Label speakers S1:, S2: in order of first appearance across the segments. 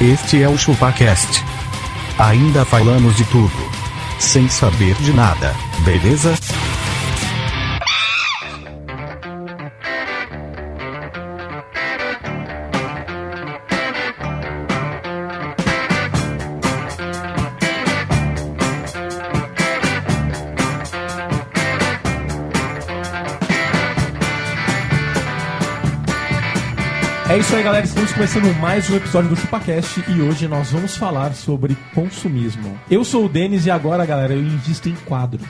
S1: Este é o ChupaCast. Ainda falamos de tudo. Sem saber de nada, beleza?
S2: Começando mais um episódio do ChupaCast e hoje nós vamos falar sobre consumismo. Eu sou o Denis e agora, galera, eu invisto em quadros.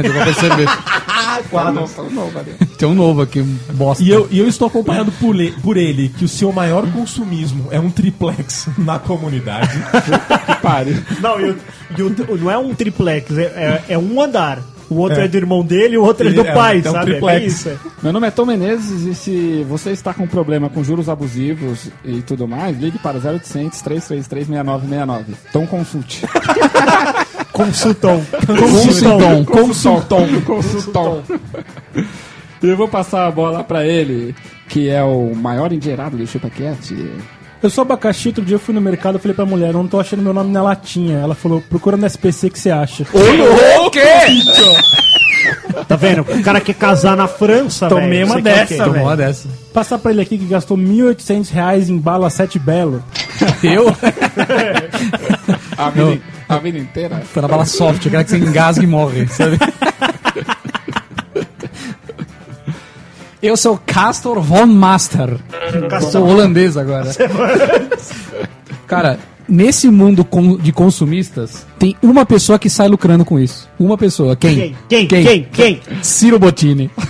S3: Deu pra perceber.
S2: Quadros.
S3: Tem um novo aqui, um bosta.
S2: E eu, e eu estou acompanhado por, le- por ele, que o seu maior consumismo é um triplex na comunidade.
S3: pare.
S4: Não, e o- e o- não é um triplex, é, é- é um andar. O outro
S2: É.
S4: é. do irmão dele e o outro é do
S2: É,
S4: pai,
S2: é um
S4: sabe?
S2: triplex.
S4: É isso. é.
S3: Meu nome é Tom Menezes e se você está com problema com juros abusivos e tudo mais, ligue para 0800 333 6969. Tom Consulte.
S4: Consultão.
S3: Consultom. Consultom. Consultom. E eu vou passar a bola para ele, que é o maior endinheirado do ChupaCast.
S5: Eu sou abacaxi, outro dia eu fui no mercado e falei pra mulher, eu não tô achando meu nome na latinha. Ela falou, procura no SPC que você acha.
S3: O quê?
S4: Tá vendo? O cara quer casar na França, velho.
S5: Tomei uma
S4: Você quer o
S5: dessa, velho.
S3: Uma dessa.
S5: Passar pra ele aqui que gastou 1.800 reais em bala sete belo.
S3: Eu? a, vida, a vida inteira?
S6: Foi na bala soft, eu quero que você engasgue e morre, sabe? Eu sou Castor von Master. Sou holandês agora. Cara, nesse mundo de consumistas, tem uma pessoa que sai lucrando com isso. Uma pessoa. Quem?
S4: Quem? Quem? Quem? Quem?
S6: Ciro Bottini.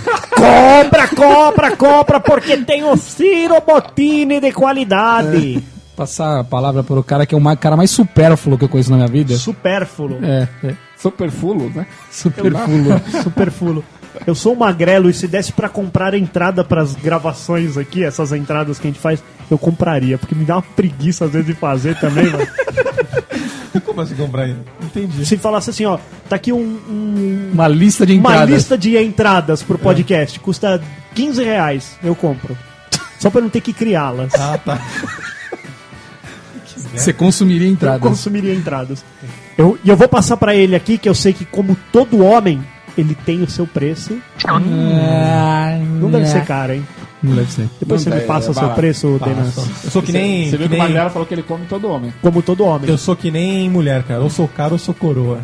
S4: Compra, compra, compra, porque tem o Ciro Bottini de qualidade.
S6: Passar a palavra para o cara que é o cara mais supérfluo que eu conheço na minha vida.
S4: Supérfluo.
S6: É, é.
S3: Superfulo, né?
S6: Superfluo.
S4: Superfluo. Eu sou um magrelo e se desse pra comprar entrada pras gravações aqui, essas entradas que a gente faz, eu compraria, porque me dá uma preguiça às vezes de fazer também, mano.
S2: Como assim comprar ele? Entendi.
S4: Se falasse assim, ó, tá aqui um- um,
S6: Uma lista de
S4: uma
S6: entradas.
S4: lista de entradas pro podcast, custa 15 reais, eu compro. Só pra não ter que criá-las.
S2: Ah, tá.
S6: Você consumiria
S4: Eu
S6: entradas.
S4: consumiria entradas. Eu, e eu vou passar pra ele aqui que eu sei que, como todo homem, ele tem o seu preço. Não deve ser caro, hein?
S6: Não deve ser.
S4: Depois
S3: Não
S4: você me passa
S3: é
S4: o seu
S3: barato.
S4: preço, Denas.
S2: Eu sou que nem.
S3: Você viu
S2: que
S3: que o
S2: nem-
S3: Magrela falou que ele come todo homem.
S4: Como todo homem.
S2: eu sou que nem mulher, cara. Ou sou caro ou sou coroa.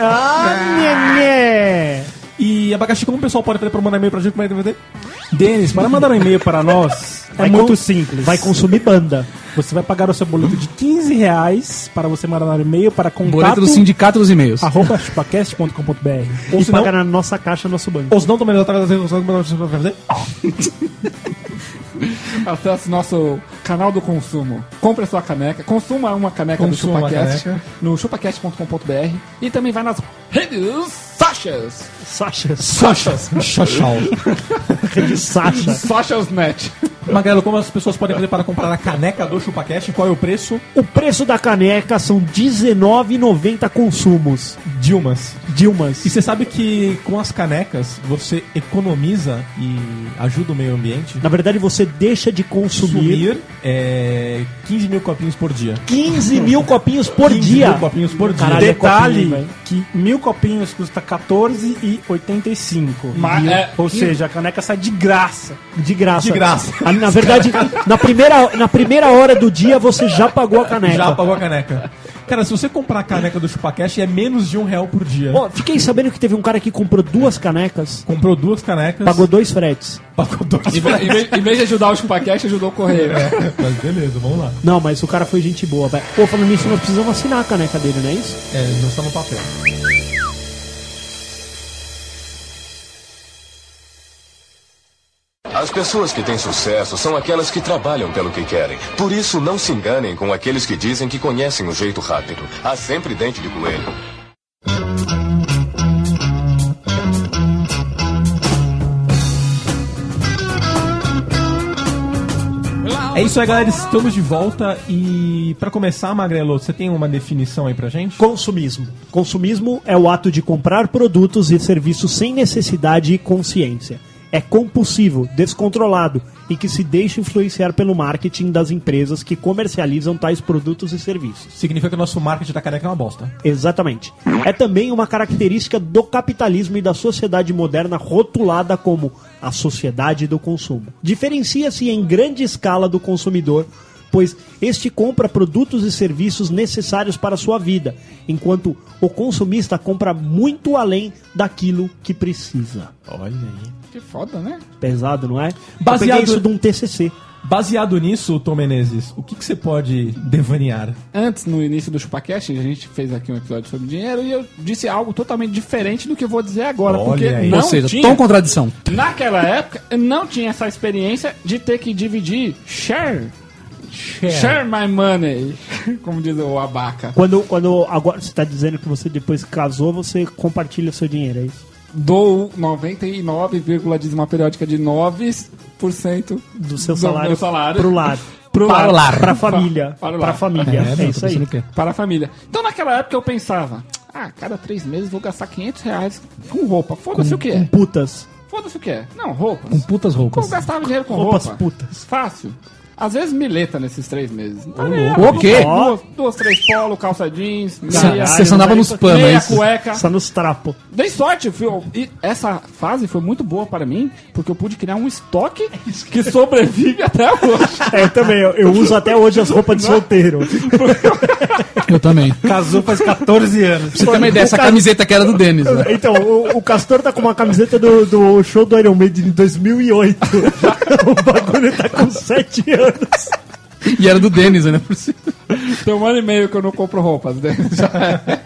S4: Ah, nhenhê.
S2: E abacaxi, como o pessoal pode fazer pra mandar e-mail pra gente? Como é que vai?
S5: Denis, para mandar um e-mail para nós, é muito simples.
S4: Vai consumir banda.
S5: Você vai pagar o seu boleto de 15 reais para você mandar um e-mail para contato
S6: Boleto do sindicato dos e-mails.
S5: arroba chupacast.com.br.
S4: Ou e
S2: se não-
S4: paga na nossa caixa, nosso banco.
S2: Ou se não, também fazendo como é que vai fazer?
S3: Acesse nosso canal do consumo. Compre a sua caneca. Consuma uma caneca
S2: Consuma
S3: do ChupaCast
S2: caneca.
S3: no chupacast.com.br e também vai nas redes Sachas.
S4: Sacha.
S2: Sachas. Xoxal.
S4: De Sacha.
S3: Sachas Net.
S2: Magrelo, como as pessoas podem fazer para comprar a caneca do ChupaCast? Qual é o preço?
S4: O preço da caneca são R$19,90 consumos.
S2: Dilmas.
S4: Dilmas.
S2: E você sabe que com as canecas você economiza e ajuda o meio ambiente?
S4: Na verdade, você deixa de consumir
S2: Consumir é, 15 mil copinhos por dia.
S4: 15 mil copinhos por
S2: 15
S4: dia.
S2: mil copinhos por dia.
S4: Caralho, é
S5: Detalhe
S4: copinho, velho.
S5: que mil copinhos custa R$14,85.
S3: Mas,
S5: E-
S3: é,
S5: Ou
S3: que-
S5: seja, a caneca sai de graça.
S4: De graça.
S2: De graça.
S4: Ali, Na verdade, na primeira, na primeira hora do dia você já pagou a caneca.
S2: Já pagou a caneca. Cara, se você comprar a caneca do ChupaCast é menos de um real por dia.
S4: Ó, fiquei sabendo que teve um cara que comprou duas canecas,
S2: Comprou duas canecas.
S4: pagou dois fretes.
S2: Pagou dois.
S3: Em vez, em vez- em vez de ajudar o ChupaCast, ajudou o Correio.
S2: Mas beleza, vamos lá.
S4: Não, mas o cara foi gente boa, velho. Pô, falando nisso, nós precisamos assinar a caneca dele, não é isso?
S2: É, não está no papel.
S7: As pessoas que têm sucesso são aquelas que trabalham pelo que querem. Por isso, não se enganem com aqueles que dizem que conhecem o jeito rápido. Há sempre dente de coelho.
S2: É isso aí, galera. Estamos de volta. E pra começar, Magrelo, você tem uma definição aí pra gente?
S4: Consumismo. Consumismo é o ato de comprar produtos e serviços sem necessidade e consciência. É compulsivo, descontrolado e que se deixa influenciar pelo marketing das empresas que comercializam tais produtos e serviços.
S2: Significa que o nosso marketing da careca é uma bosta.
S4: Exatamente. É também uma característica do capitalismo e da sociedade moderna rotulada como a sociedade do consumo. Diferencia-se em grande escala do consumidor, pois este compra produtos e serviços necessários para a sua vida, enquanto o consumista compra muito além daquilo que precisa.
S2: Olha aí.
S3: Que foda, né?
S4: Pesado, não é?
S2: Baseado-
S4: isso de um TCC.
S2: Baseado nisso, Tom Menezes, o que, que você pode devanear?
S3: Antes, no início do ChupaCast, a gente fez aqui um episódio sobre dinheiro e eu disse algo totalmente diferente do que eu vou dizer agora.
S2: Olha
S3: porque
S2: aí.
S3: não
S6: Ou seja,
S3: tinha,
S6: tom contradição.
S3: naquela época, eu não tinha essa experiência de ter que dividir share. Share, my money, como diz o Abaca.
S4: Quando, quando agora você está dizendo que você depois casou, você compartilha o seu dinheiro, é isso?
S3: Dou 99, dízima periódica de 9%
S4: Do seu
S3: Do
S4: salário,
S3: meu salário.
S4: pro lar.
S3: pro
S6: Para o lar.
S4: Pra família.
S3: Para o
S4: pra
S3: lar.
S4: família. É,
S6: não,
S4: isso
S6: tô
S4: aí.
S3: para a família. Então naquela época eu pensava, ah, cada três meses vou gastar 500 reais com roupa. Foda-se o que
S4: Com
S3: é.
S4: putas.
S3: Foda-se o que é. Não, roupas.
S6: Com putas
S3: Como
S6: roupas.
S3: eu gastava dinheiro com
S4: Roupas
S3: roupa?
S4: putas.
S3: Fácil. Às vezes mileta nesses três meses. Tá
S6: O quê?
S3: Duas, duas, três polo, calça jeans,
S6: Você andava nos panos, é
S3: meia
S6: isso?
S3: cueca.
S4: Só nos trapos.
S3: Dei sorte, fio. E essa fase foi muito boa para mim, porque eu pude criar um estoque que sobrevive até hoje.
S4: É, eu também. Eu, eu uso até hoje as roupas de solteiro.
S6: Eu também.
S5: Casou faz 14 anos.
S6: Você ter uma ideia, essa
S4: O cara-
S6: camiseta que era do Denis, né?
S4: Então, o, o Castor tá com uma camiseta do, do show do Iron Maiden de 2008. o bagulho tá com 7 anos.
S6: E era do Denis, né? Por cima.
S3: Tem um ano e meio que eu não compro roupas. Né? Já é.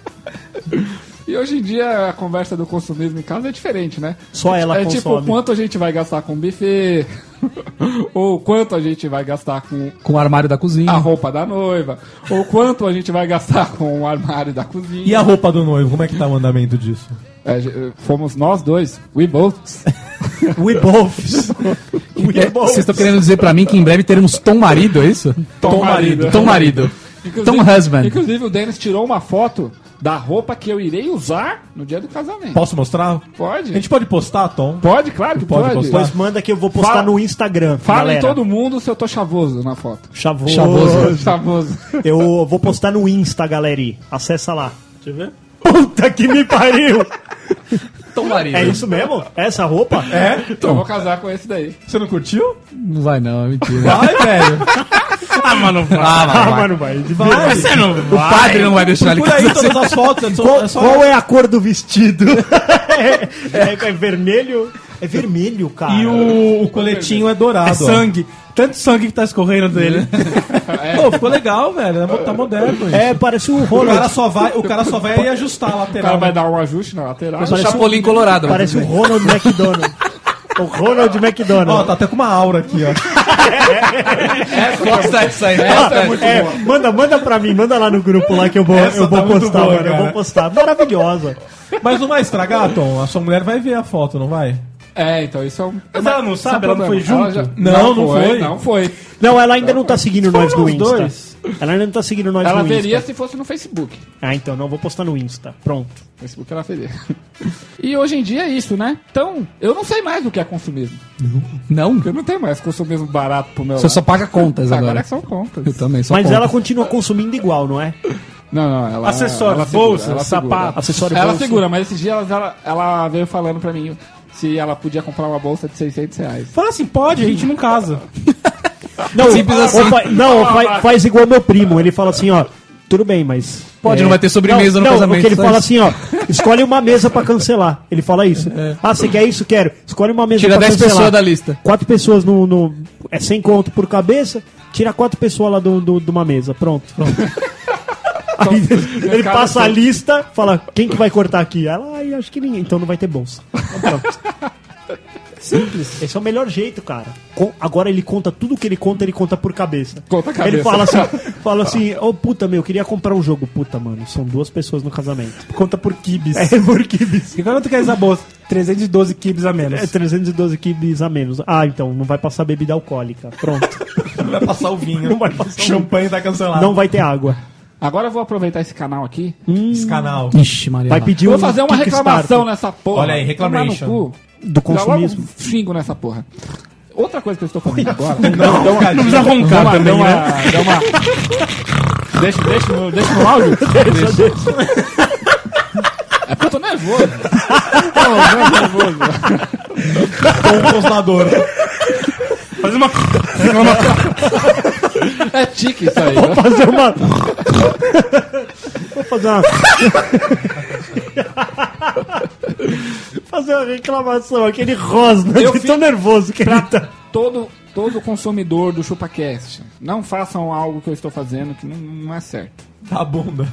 S3: E hoje em dia a conversa do consumismo em casa é diferente, né?
S4: Só ela
S3: É tipo,
S4: consome.
S3: quanto a gente vai gastar com buffet, ou quanto a gente vai gastar com
S6: Com o armário da cozinha.
S3: a roupa da noiva, ou quanto a gente vai gastar com o armário da cozinha.
S2: E a roupa do noivo, como é que tá o andamento disso?
S3: É, ge- fomos nós dois, we both.
S4: We both.
S6: É, Vocês estão querendo dizer pra mim que em breve teremos Tom Marido, é isso?
S3: Tom marido.
S6: Tom Marido. Tom Husband.
S3: Inclusive o Dennis tirou uma foto da roupa que eu irei usar no dia do casamento.
S2: Posso mostrar?
S3: Pode?
S2: A gente pode postar, Tom?
S3: Pode, claro que
S2: Pode
S3: pode.
S2: postar.
S4: Pois manda que eu vou postar
S3: Fala-
S4: no Instagram.
S3: Fala
S4: galera.
S3: em todo mundo se eu tô chavoso na foto.
S4: Chavoso.
S6: Chavoso.
S3: Chavoso.
S4: Eu vou postar no Insta, galera. Acessa lá. Deixa eu ver. Puta que me pariu!
S6: Tom Marido.
S4: É isso mesmo? Essa roupa?
S2: É?
S3: Eu vou casar com esse daí.
S2: Você não curtiu?
S6: Não vai não, é mentira.
S2: Vai, velho.
S6: ah, mano, vai.
S4: Ah,
S6: Ah, vai.
S4: mano, vai. De
S2: Vai.
S6: Você não O padre não vai deixar ele
S2: Por aí
S6: casar.
S2: todas as fotos. É só,
S4: Qual,
S2: é só-
S4: qual é a cor do vestido? é, é- é vermelho? É vermelho, cara.
S2: E o, o coletinho é dourado.
S5: É
S2: ó.
S5: sangue. Tanto sangue que tá escorrendo dele.
S2: Pô, ficou legal, velho. Tá moderno isso.
S4: É, parece o
S2: O cara
S4: Ronald.
S2: só vai, o cara só vai aí ajustar a
S3: O
S2: lateral.
S3: cara vai
S2: né?
S3: dar um ajuste na lateral.
S4: Parece
S6: Chapolin
S4: um-
S6: Colorado.
S4: Parece o Ronald McDonald. O Ronald
S2: Ó,
S4: McDonald.
S2: tá até com uma aura aqui, ó.
S6: Posta essa aí.
S4: Ah, é, manda, manda pra mim, manda lá no grupo lá que eu vou,
S2: Essa
S4: eu vou
S2: tá
S4: postar,
S2: boa,
S4: mano. Eu
S2: cara.
S4: vou postar. Maravilhosa.
S2: Mas não vai estragar, Tom? A sua mulher vai ver a foto, não vai?
S3: É, então isso é um.
S5: Mas ela não
S3: é
S5: sabe, ela não foi junto?
S3: já-
S2: Não, não foi.
S3: Não foi.
S4: Não, ela ainda não tá seguindo nós no Insta.
S2: dois.
S4: Ela ainda não tá seguindo nós
S3: Ela
S4: no
S3: veria
S4: Insta.
S3: se fosse no Facebook.
S4: Ah, então não vou postar no Insta. Pronto.
S3: Facebook ela veria. E hoje em dia é isso, né? Então, eu não sei mais o que é consumismo.
S6: Não?
S3: Eu não tenho mais consumismo barato pro meu
S6: Você
S3: lado.
S6: só paga contas
S3: Agora
S6: agora.
S3: são contas.
S6: Eu também, só
S4: Mas
S6: contas.
S4: ela continua consumindo igual, não é?
S3: Não, não, ela.
S5: Acessórios,
S3: ela segura,
S5: bolsa,
S3: ela segura.
S5: sapato.
S4: Acessório
S3: Ela
S4: bolsa.
S3: segura, mas esses dias ela, ela veio falando pra mim se ela podia comprar uma bolsa de 600 reais.
S5: Fala assim, pode, a gente não casa.
S4: Não,
S6: Simples assim.
S4: fa- não fa- faz igual meu primo. Ele fala assim, ó. Tudo bem, mas.
S6: Pode, não vai ter sobremesa
S4: não,
S6: no
S4: não,
S6: casamento,
S4: Porque ele fala assim, ó. Escolhe uma mesa pra cancelar. Ele fala isso. Ah, você quer isso? Quero. Escolhe uma mesa
S6: Tira
S4: pra
S6: 10
S4: cancelar.
S6: pessoas da lista.
S4: Quatro pessoas no, no. É 100 conto por cabeça. Tira quatro pessoas lá do, do- de uma mesa. Pronto. Aí ele
S3: cara
S4: passa a lista, fala quem que vai cortar aqui. Ela, ai, acho que ninguém. Então não vai ter bolsa. Então, pronto. Simples. Esse é o melhor jeito, cara. Com- agora ele conta tudo que ele conta, ele conta por cabeça.
S3: Conta a cabeça.
S4: Ele fala assim, fala assim, ô puta meu, eu queria comprar um jogo. Puta, mano, são duas pessoas no casamento.
S5: Conta por kibs.
S4: É por kibs.
S5: E quanto que é essa bolsa? 312 kibs a menos.
S4: É 312 kibs a menos. Ah, então não vai passar bebida alcoólica. Pronto.
S2: Não vai passar o vinho.
S4: Não vai passar o
S2: Champanhe tá cancelado.
S4: Não vai ter água.
S3: Agora eu vou aproveitar esse canal aqui.
S2: Esse canal.
S6: Ixi, Maria.
S4: Vai pedir um
S3: vou fazer uma reclamação nessa porra.
S2: Olha aí, reclamation.
S4: Do
S3: Já
S4: consumismo.
S3: xingo nessa porra. Outra coisa que eu estou fazendo agora.
S2: Não, não
S5: precisa roncar
S3: uma-
S5: também,
S3: dá
S5: né?
S3: uma- dá uma- Deixa, deixa, no, deixa no áudio? É porque eu tô nervoso. Tô nervoso.
S2: Com o rosnador.
S5: Faz uma.
S3: É tique isso aí. né?
S4: fazer uma. Vou fazer uma. fazer uma reclamação, aquele rosna
S3: Eu
S4: de
S3: fiz-
S4: tão nervoso que ele tá.
S3: todo, todo consumidor do ChupaCast, não façam algo que eu estou fazendo que não, não é certo.
S2: Tá bunda.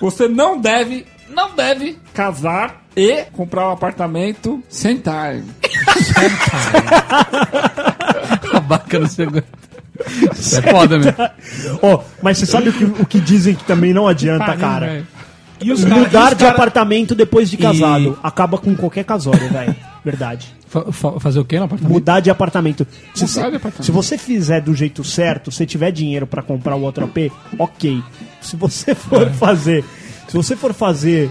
S3: Você não deve, não deve casar e comprar um apartamento sem time.
S6: Babaca no segundo. Isso é foda mesmo.
S4: Ó, mas você sabe o que, o que dizem que também não adianta, cara?
S3: velho.
S2: E os cara- e
S4: Mudar
S2: os
S4: de
S2: cara-
S4: apartamento depois de casado acaba com qualquer casório, velho. Verdade.
S6: Fa- fa- fazer o quê no apartamento?
S4: Mudar de apartamento. Se,
S3: Mudar
S4: você-
S3: de apartamento.
S4: se você fizer do jeito certo, se tiver dinheiro pra comprar o outro AP, ok. Se você for fazer, se você for fazer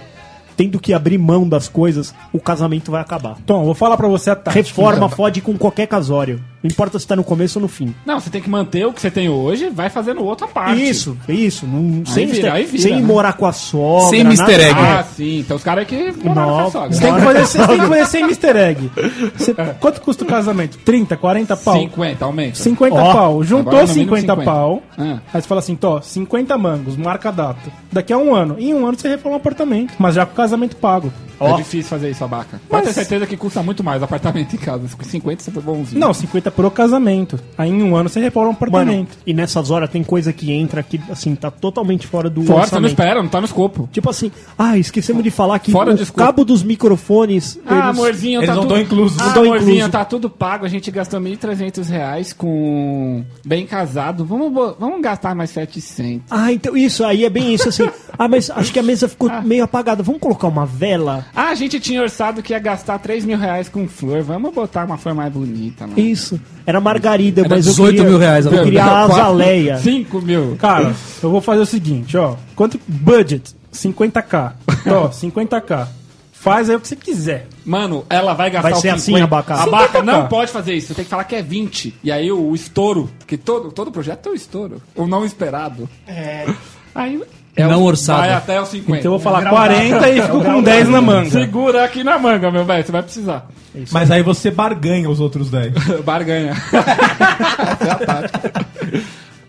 S4: tendo que abrir mão das coisas, o casamento vai acabar.
S5: Tom, vou falar pra você a tática.
S4: Reforma fode com qualquer casório. Não importa se tá no começo ou no fim.
S3: Não, você tem que manter o que você tem hoje, vai fazendo outra parte.
S4: Isso, isso. Não, sem,
S3: vira, vira,
S4: sem
S3: né?
S4: morar com a sogra.
S6: Sem
S4: nada-
S6: Mr. Egg.
S3: Ah, sim. Então os caras que moraram com a
S4: Não,
S3: sogra.
S5: Você tem que fazer, você tem que fazer sem Mr. Egg. Você- quanto custa o casamento? 30, 40 pau?
S3: 50, aumenta.
S5: 50
S4: Ó,
S5: pau. Juntou
S3: agora no mínimo
S5: 50,
S3: 50.
S5: pau.
S3: Ah.
S5: Aí você fala assim, Tó, 50 mangos, marca a data. Daqui a um ano. Em um ano você reforma o apartamento. Mas já com o casamento pago.
S3: É difícil fazer isso, abaca. Pode ter certeza que custa muito mais apartamento em casa. Com 50 você foi bonzinho.
S5: Não, 50 pro casamento. Aí em um ano você reforma o
S4: Mano,
S5: apartamento.
S4: e nessas horas tem coisa que entra que, assim, tá totalmente fora do
S3: Fora, você não
S4: orçamento.
S3: espera, não tá no escopo.
S4: Tipo assim, ah, esquecemos de falar que
S3: Fora
S4: o
S3: do
S4: cabo dos microfones.
S3: Ah,
S4: eles-
S3: amorzinho,
S2: Eles
S3: tá
S2: não
S3: tudo...
S2: dão incluso.
S3: Ah,
S4: Não
S3: amorzinho,
S4: incluso.
S3: tá tudo pago. A gente gastou 1.300 reais com bem casado. Vamos, vamos gastar mais 700.
S4: Ah, então isso aí é bem isso assim. ah, mas acho que a mesa ficou meio apagada. Vamos colocar uma vela?
S3: Ah, a gente tinha orçado que ia gastar 3 mil reais com flor. Vamos botar uma flor mais bonita, mano.
S4: Isso. Era margarida,
S6: Era
S4: mas eu
S6: 18
S4: queria,
S6: mil reais,
S4: Eu
S6: ela
S4: queria a azaleia.
S3: 5 mil.
S5: Cara, eu vou fazer o seguinte, ó. Quanto budget? 50k. Ó, 50k. Faz aí o que você quiser.
S3: Mano, ela vai gastar
S4: Vai ser assim,
S3: 50.
S4: Abaca?
S3: Abaca,
S5: 50K.
S3: não pode fazer isso. Você tem que falar que é 20. E aí o, o estouro, porque todo, todo projeto tem o estouro. O não esperado. É. Aí, é
S6: Não orçado.
S3: Vai até os 50.
S5: Então eu vou falar 40 e fico com 10 na manga.
S3: Segura aqui na manga, meu velho. Você vai precisar.
S2: Mas aí você barganha os outros 10.
S3: Barganha. Essa é a tática.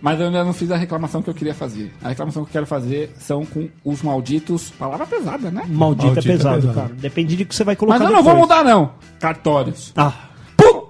S3: Mas eu ainda não fiz a reclamação que eu queria fazer. A reclamação que eu quero fazer são com os malditos. Palavra pesada, né?
S4: Maldito,
S2: Maldito
S4: é
S2: é
S4: pesado,
S2: pesado.
S4: cara. Depende de que você vai colocar
S3: Mas eu não vou
S4: depois.
S3: mudar, não. Cartórios.
S4: Ah,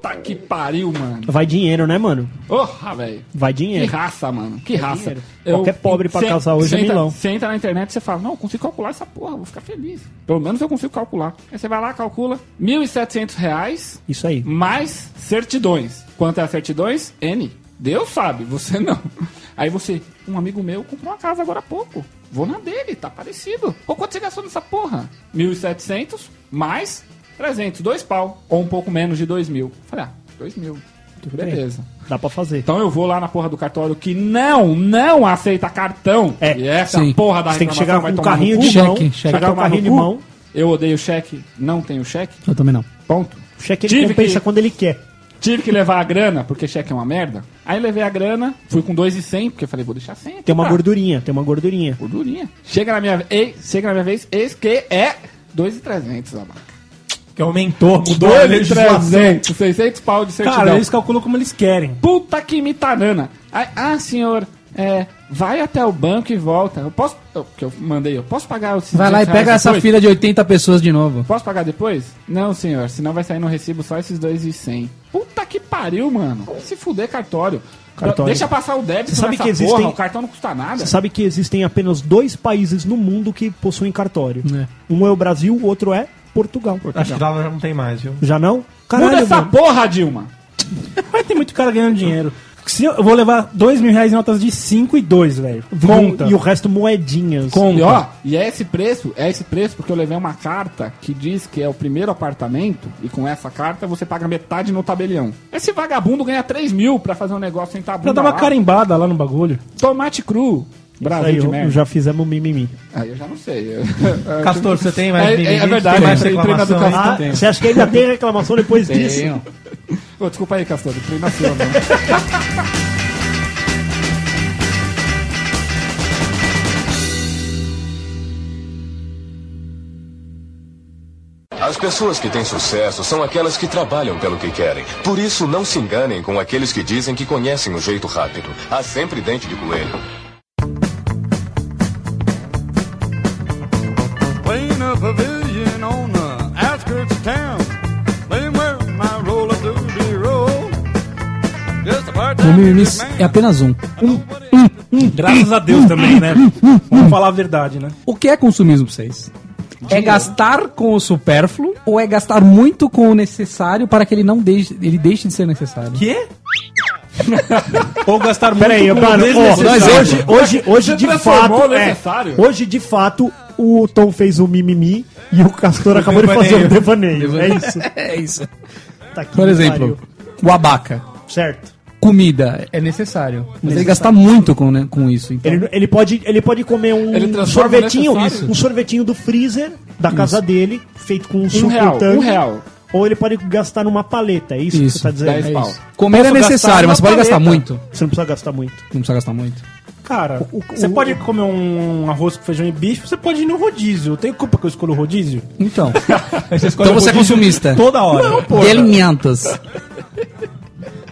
S3: Puta que pariu, mano.
S4: vai dinheiro, né, mano?
S3: Porra, velho.
S4: Vai
S3: Que
S4: dinheiro.
S3: raça, mano. Que raça.
S4: dinheiro. Qualquer pobre pra casar hoje é
S3: entra-
S4: milão.
S3: Você entra na internet e você fala, não, eu consigo calcular essa porra, vou ficar feliz. Pelo menos eu consigo calcular. Aí você vai lá, calcula, 1.700 reais
S4: Isso aí.
S3: mais certidões. Quanto é a certidões? N. Deus sabe, você não. Aí você, um amigo meu comprou uma casa agora há pouco. Vou na dele, tá parecido. Pô, quanto você gastou nessa porra? 1.700 mais 300, dois pau. Ou um pouco menos de 2 mil. Falei, ah, 2 mil. Beleza.
S4: Dá pra fazer.
S3: Então eu vou lá na porra do cartório que não, não aceita cartão.
S4: É,
S3: e essa
S6: sim.
S3: porra da
S4: Você tem que chegar
S3: vai
S4: com um carrinho de mão.
S6: cheque.
S4: Chegar com um carrinho de mão.
S3: Eu odeio cheque, não tenho cheque.
S6: Eu também não.
S3: Ponto.
S4: O cheque ele
S3: Tive
S4: compensa
S3: que-
S4: quando ele quer.
S3: Tive que levar a grana, porque cheque é uma merda. Aí levei a grana, fui com 2,100, porque eu falei, vou deixar 100 aqui.
S4: Tem uma
S3: pra-
S4: gordurinha, tem uma gordurinha.
S3: Gordurinha. Chega na minha, ei, chega na minha vez, eis que é 2,300, abaca.
S2: Que aumentou, mudou a legislação.
S3: 2,300, 600 pau de certidão.
S5: Cara, eles calculam como eles querem.
S3: Puta que me tanana. Aí, ah, senhor, é, vai até o banco e volta. Eu posso, eu, que eu mandei, eu posso pagar os
S6: Vai lá e
S3: 200 reais
S6: pega essa
S3: depois?
S6: fila de 80 pessoas de novo.
S3: Posso pagar depois? Não, senhor, senão vai sair no recibo só esses dois e cem. Puta que pariu, mano. Se fuder cartório.
S4: Cartório.
S3: Deixa passar o débito
S4: Você sabe que existem-
S3: porra, o cartão não custa nada.
S4: Você sabe que existem apenas dois países no mundo que possuem cartório.
S6: É.
S4: Um é o Brasil, o outro é Portugal.
S2: Acho que lá já não tem mais, viu?
S4: Já não?
S3: Muda
S4: Caralho,
S3: essa
S4: mano.
S3: porra, Dilma.
S5: Mas tem muito cara ganhando dinheiro. Se eu, eu vou levar 2 mil reais em notas de 5 e 2, velho. Conta.
S4: E o resto moedinhas.
S5: Conta.
S3: E ó, e é esse preço, é esse preço porque eu levei uma carta que diz que é o primeiro apartamento e com essa carta você paga metade no tabelião. Esse vagabundo ganha 3 mil pra fazer um negócio sem
S5: Pra
S3: tabunda
S5: dar uma
S3: lá.
S5: carimbada lá no bagulho.
S3: Tomate cru. Brasil
S4: Aí,
S3: de merda.
S4: já fizemos mimimi.
S3: Aí eu já não sei.
S2: Castor, você tem mais
S3: É- é
S2: mimimi?
S3: verdade,
S2: Tem mais reclamação.
S4: Ah, você acha que ainda tem reclamação depois disso?
S3: Tenho. Ô, desculpa aí, Castor, treinação. Né?
S7: As pessoas que têm sucesso são aquelas que trabalham pelo que querem. Por isso, não se enganem com aqueles que dizem que conhecem o jeito rápido. Há sempre dente de coelho.
S8: Pavilion on the outskirts of town. Playing where my roller doody roll. Just a part
S6: O mimimi é apenas um.
S5: Graças a Deus também, né? Vamos falar a verdade, né?
S6: O que é consumismo pra vocês? É gastar com o supérfluo ou é gastar muito com o necessário para que ele não deixe, ele deixe de ser necessário?
S5: Quê? Ou gastar muito
S4: Peraí,
S5: com
S4: mano, ó,
S5: desnecessário.
S4: hoje, hoje, hoje de fato, é, hoje de fato, o Tom fez o mimimi e o Castor acabou de fazer o devaneio. É isso.
S6: É isso.
S4: Tá aqui
S6: Por exemplo,
S4: pariu.
S6: o abaca.
S4: certo?
S6: Comida é necessário. Mas ele
S4: Necessário.
S6: gasta muito com, né, com isso. Então.
S4: Ele, ele, pode, ele pode comer um
S3: Ele transforma
S4: sorvetinho,
S3: necessário.
S4: um sorvetinho do freezer da casa dele, feito com um suco
S3: real,
S4: tangue,
S3: um real.
S4: Ou ele pode gastar numa paleta, é isso, que
S6: Isso,
S4: você tá dizendo? É
S3: pau.
S4: isso.
S6: Comer é
S5: Posso gastar
S6: necessário, mas você pode gastar muito.
S4: Você não precisa gastar muito.
S6: Não precisa gastar muito.
S5: Cara,
S4: O-
S5: você
S4: o-
S5: pode comer um arroz com feijão e bicho, você pode ir no rodízio. Tem culpa que eu escolho o rodízio?
S6: Então,
S2: você escolhe
S6: então você é consumista.
S2: Toda hora. Não,
S6: de alimentos.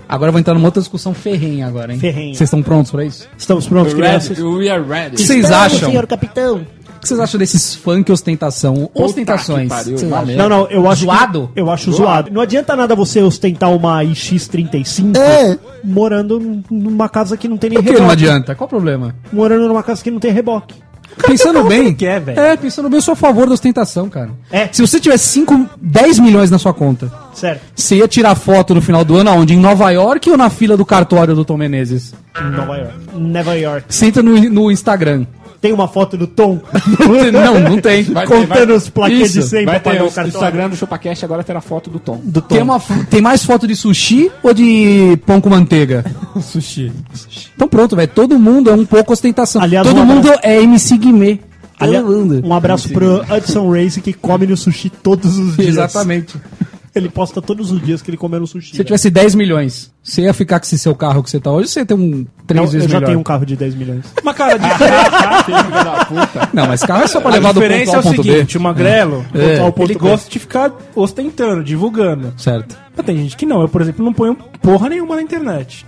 S6: Agora eu vou entrar numa outra discussão ferrenha agora, hein?
S4: Ferrenha.
S6: Vocês estão prontos pra isso?
S4: Estamos prontos, crianças?
S3: Ready, we are ready.
S6: O que vocês
S4: Estamos,
S6: acham?
S4: senhor capitão.
S6: O que vocês acham desses funk ostentação? Ostentações.
S3: que merda.
S4: Não, não, eu acho.
S6: Zoado?
S4: que- eu acho zoado. Não adianta nada você ostentar uma iX35 morando numa casa que não tem nem
S6: Por que
S4: reboque.
S6: não adianta? Qual o problema?
S4: Morando numa casa que não tem reboque.
S6: Pensando bem.
S5: quer, velho.
S6: É, pensando bem, eu sou a favor da ostentação, cara.
S4: É.
S6: Se você tivesse 5, 10 milhões na sua conta,
S4: Certo.
S6: você ia tirar foto no final do ano aonde? Em Nova York ou na fila do cartório do Tom Menezes?
S4: Nova York. Nova York.
S6: Entra no, no Instagram.
S4: Tem uma foto do Tom
S6: não, não tem.
S3: Vai ter,
S4: contando
S3: vai-
S4: os plaquês de
S6: Isso,
S4: 100
S3: Vai
S4: pra
S3: ter
S4: pagar
S3: o
S4: o cartão.
S3: Instagram do ChupaCast agora terá foto do Tom.
S4: do Tom.
S6: Tem, uma, fo- tem mais foto de sushi ou de pão com manteiga?
S5: Sushi.
S6: Então pronto, velho. Todo mundo é um pouco ostentação.
S4: Aliás,
S6: Todo
S4: um
S6: mundo
S4: abraço-
S6: é MC Guimê.
S4: Ali-
S6: Todo mundo.
S4: um abraço pro Hudson Race que come no sushi todos os dias.
S6: Exatamente.
S4: Ele posta todos os dias que ele come no sushi.
S6: Se você tivesse 10 milhões, você ia ficar com esse seu carro que você tá hoje, você ia ter um
S4: eu,
S6: três
S4: eu
S6: vezes
S4: já
S6: melhor.
S4: tenho um carro de 10 milhões.
S5: Mas, cara, a,
S3: Filho da puta.
S6: Não, mas carro é só pra
S5: a
S6: levar do ponto
S5: diferença
S6: A
S5: é
S6: ao
S5: o
S6: ponto
S5: seguinte,
S6: B.
S5: o Magrelo,
S6: É.
S5: ele
S4: Ao ponto B.
S5: gosta de ficar ostentando, divulgando.
S6: Certo.
S5: Mas tem gente que não. Eu, por exemplo, não ponho porra nenhuma na internet.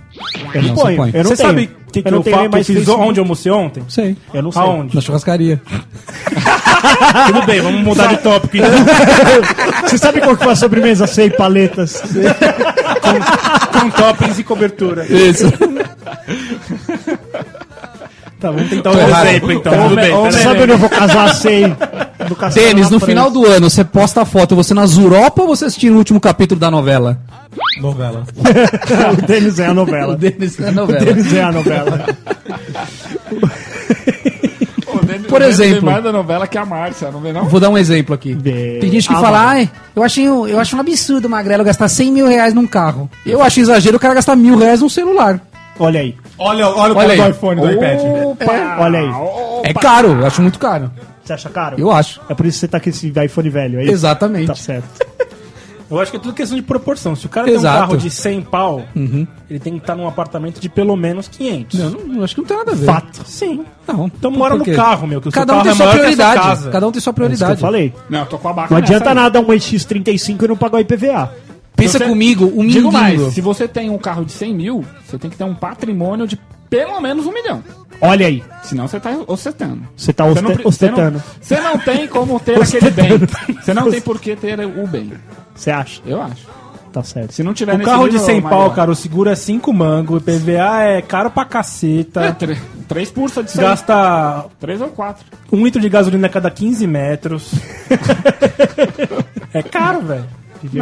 S4: Eu não,
S6: Não, você
S4: ponho.
S6: põe.
S4: Eu não
S5: Você
S4: tenho.
S5: sabe o que, que
S4: eu
S5: eu, faço? eu
S4: mais
S5: fiz onde eu almocei ontem?
S6: Sei.
S4: Eu não sei.
S5: Aonde?
S6: Na churrascaria.
S5: Tudo bem, vamos mudar de tópico. então.
S4: Você sabe qual que foi a sobremesa sem paletas?
S5: com toppings e cobertura.
S6: Isso.
S5: Tá, vamos tentar um
S6: Porra.
S5: exemplo então. Tudo bem.
S3: Ô,
S5: pera
S4: Você
S5: aí.
S4: sabe onde eu vou casar sem? Do castelo
S6: Denis,
S4: na
S6: no
S4: França.
S6: final do ano, você posta a foto, você na Zuropa ou você assistindo o último capítulo da novela?
S2: Novela.
S4: o Denis é a novela.
S6: O Denis na
S4: O
S6: novela.
S4: Denis é a novela.
S6: Por exemplo.
S3: Tem mais da novela que a Márcia, não vê não?
S6: Vou dar um exemplo aqui.
S4: Vê.
S6: Tem gente que
S4: Ah,
S6: fala, ai, eu acho, eu acho um absurdo o Magrelo gastar 100 mil reais num carro. Eu acho exagero o cara gastar mil reais num celular.
S4: Olha aí.
S2: Olha, olha o
S6: Olha
S2: cara do
S6: aí.
S2: iPhone, do iPad.
S4: Olha aí.
S6: É caro, eu acho muito caro.
S4: Você acha caro?
S6: Eu acho.
S4: É por isso que você tá com esse iPhone velho, é isso?
S6: Exatamente.
S4: Tá certo.
S5: Eu acho que é tudo questão de proporção. Se o cara
S6: Exato.
S5: tem um carro de 100 pau, ele tem que estar num apartamento de pelo menos 500.
S6: Não, não, eu acho que não tem nada a ver.
S4: Fato.
S5: Sim.
S6: Não.
S5: Então mora no carro, meu, que o seu
S6: Cada um
S5: carro
S6: tem
S5: é
S6: sua prioridade. Cada um tem sua
S4: É isso que eu
S6: prioridade.
S4: falei.
S3: Não, eu tô com a
S4: Não adianta
S3: aí.
S4: nada um X35 e não pagar o IPVA.
S6: Pensa
S3: Você-
S6: comigo, um
S3: Digo mais, se você tem um carro de 100 mil, você tem que ter um patrimônio de pelo menos um milhão.
S4: Olha aí.
S3: Senão você tá ostentando.
S4: Você tá
S3: Você não
S4: oste-
S3: pre-
S4: ostentando.
S3: Você não, tem como ter aquele bem. Você não tem por que ter o bem.
S4: Você acha?
S3: Eu acho.
S4: Tá certo.
S3: Se não tiver
S5: O
S3: nesse
S5: carro de
S3: nível,
S5: 100
S3: Maria,
S5: pau, cara, o seguro é 5 mango, o IPVA é caro pra
S3: É,
S5: caceta,
S3: tre- três pulsa de 100.
S5: gasta
S3: Três ou quatro.
S5: um litro de gasolina a cada 15 metros. é caro, velho.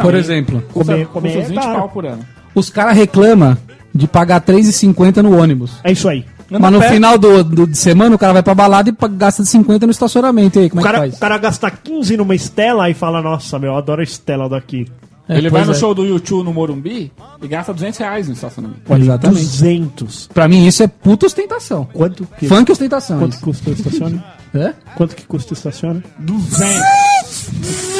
S6: Por exemplo,
S4: Comer, comer é
S3: uns 20
S4: caro.
S3: pau por ano.
S6: os caras reclamam de pagar R$3,50 no ônibus.
S4: É isso aí.
S5: Anda
S6: Mas no
S5: perto.
S6: final do, do- de semana o cara vai pra balada e gasta 50 no estacionamento. E aí, como
S4: O
S6: é que
S4: cara,
S6: faz?
S4: o cara gasta 15 numa Estela e fala, nossa, meu, eu adoro a Estela daqui.
S3: Ele vai no
S6: é.
S3: show do YouTube no Morumbi e gasta 200 reais no estacionamento.
S6: Exatamente.
S4: 200.
S6: Pra mim isso é puta ostentação.
S4: Quanto que,
S6: Funk ostentação.
S4: quanto
S6: isso.
S4: que custa o estaciona?
S6: É?
S4: Quanto que custa o estaciona?
S3: 200!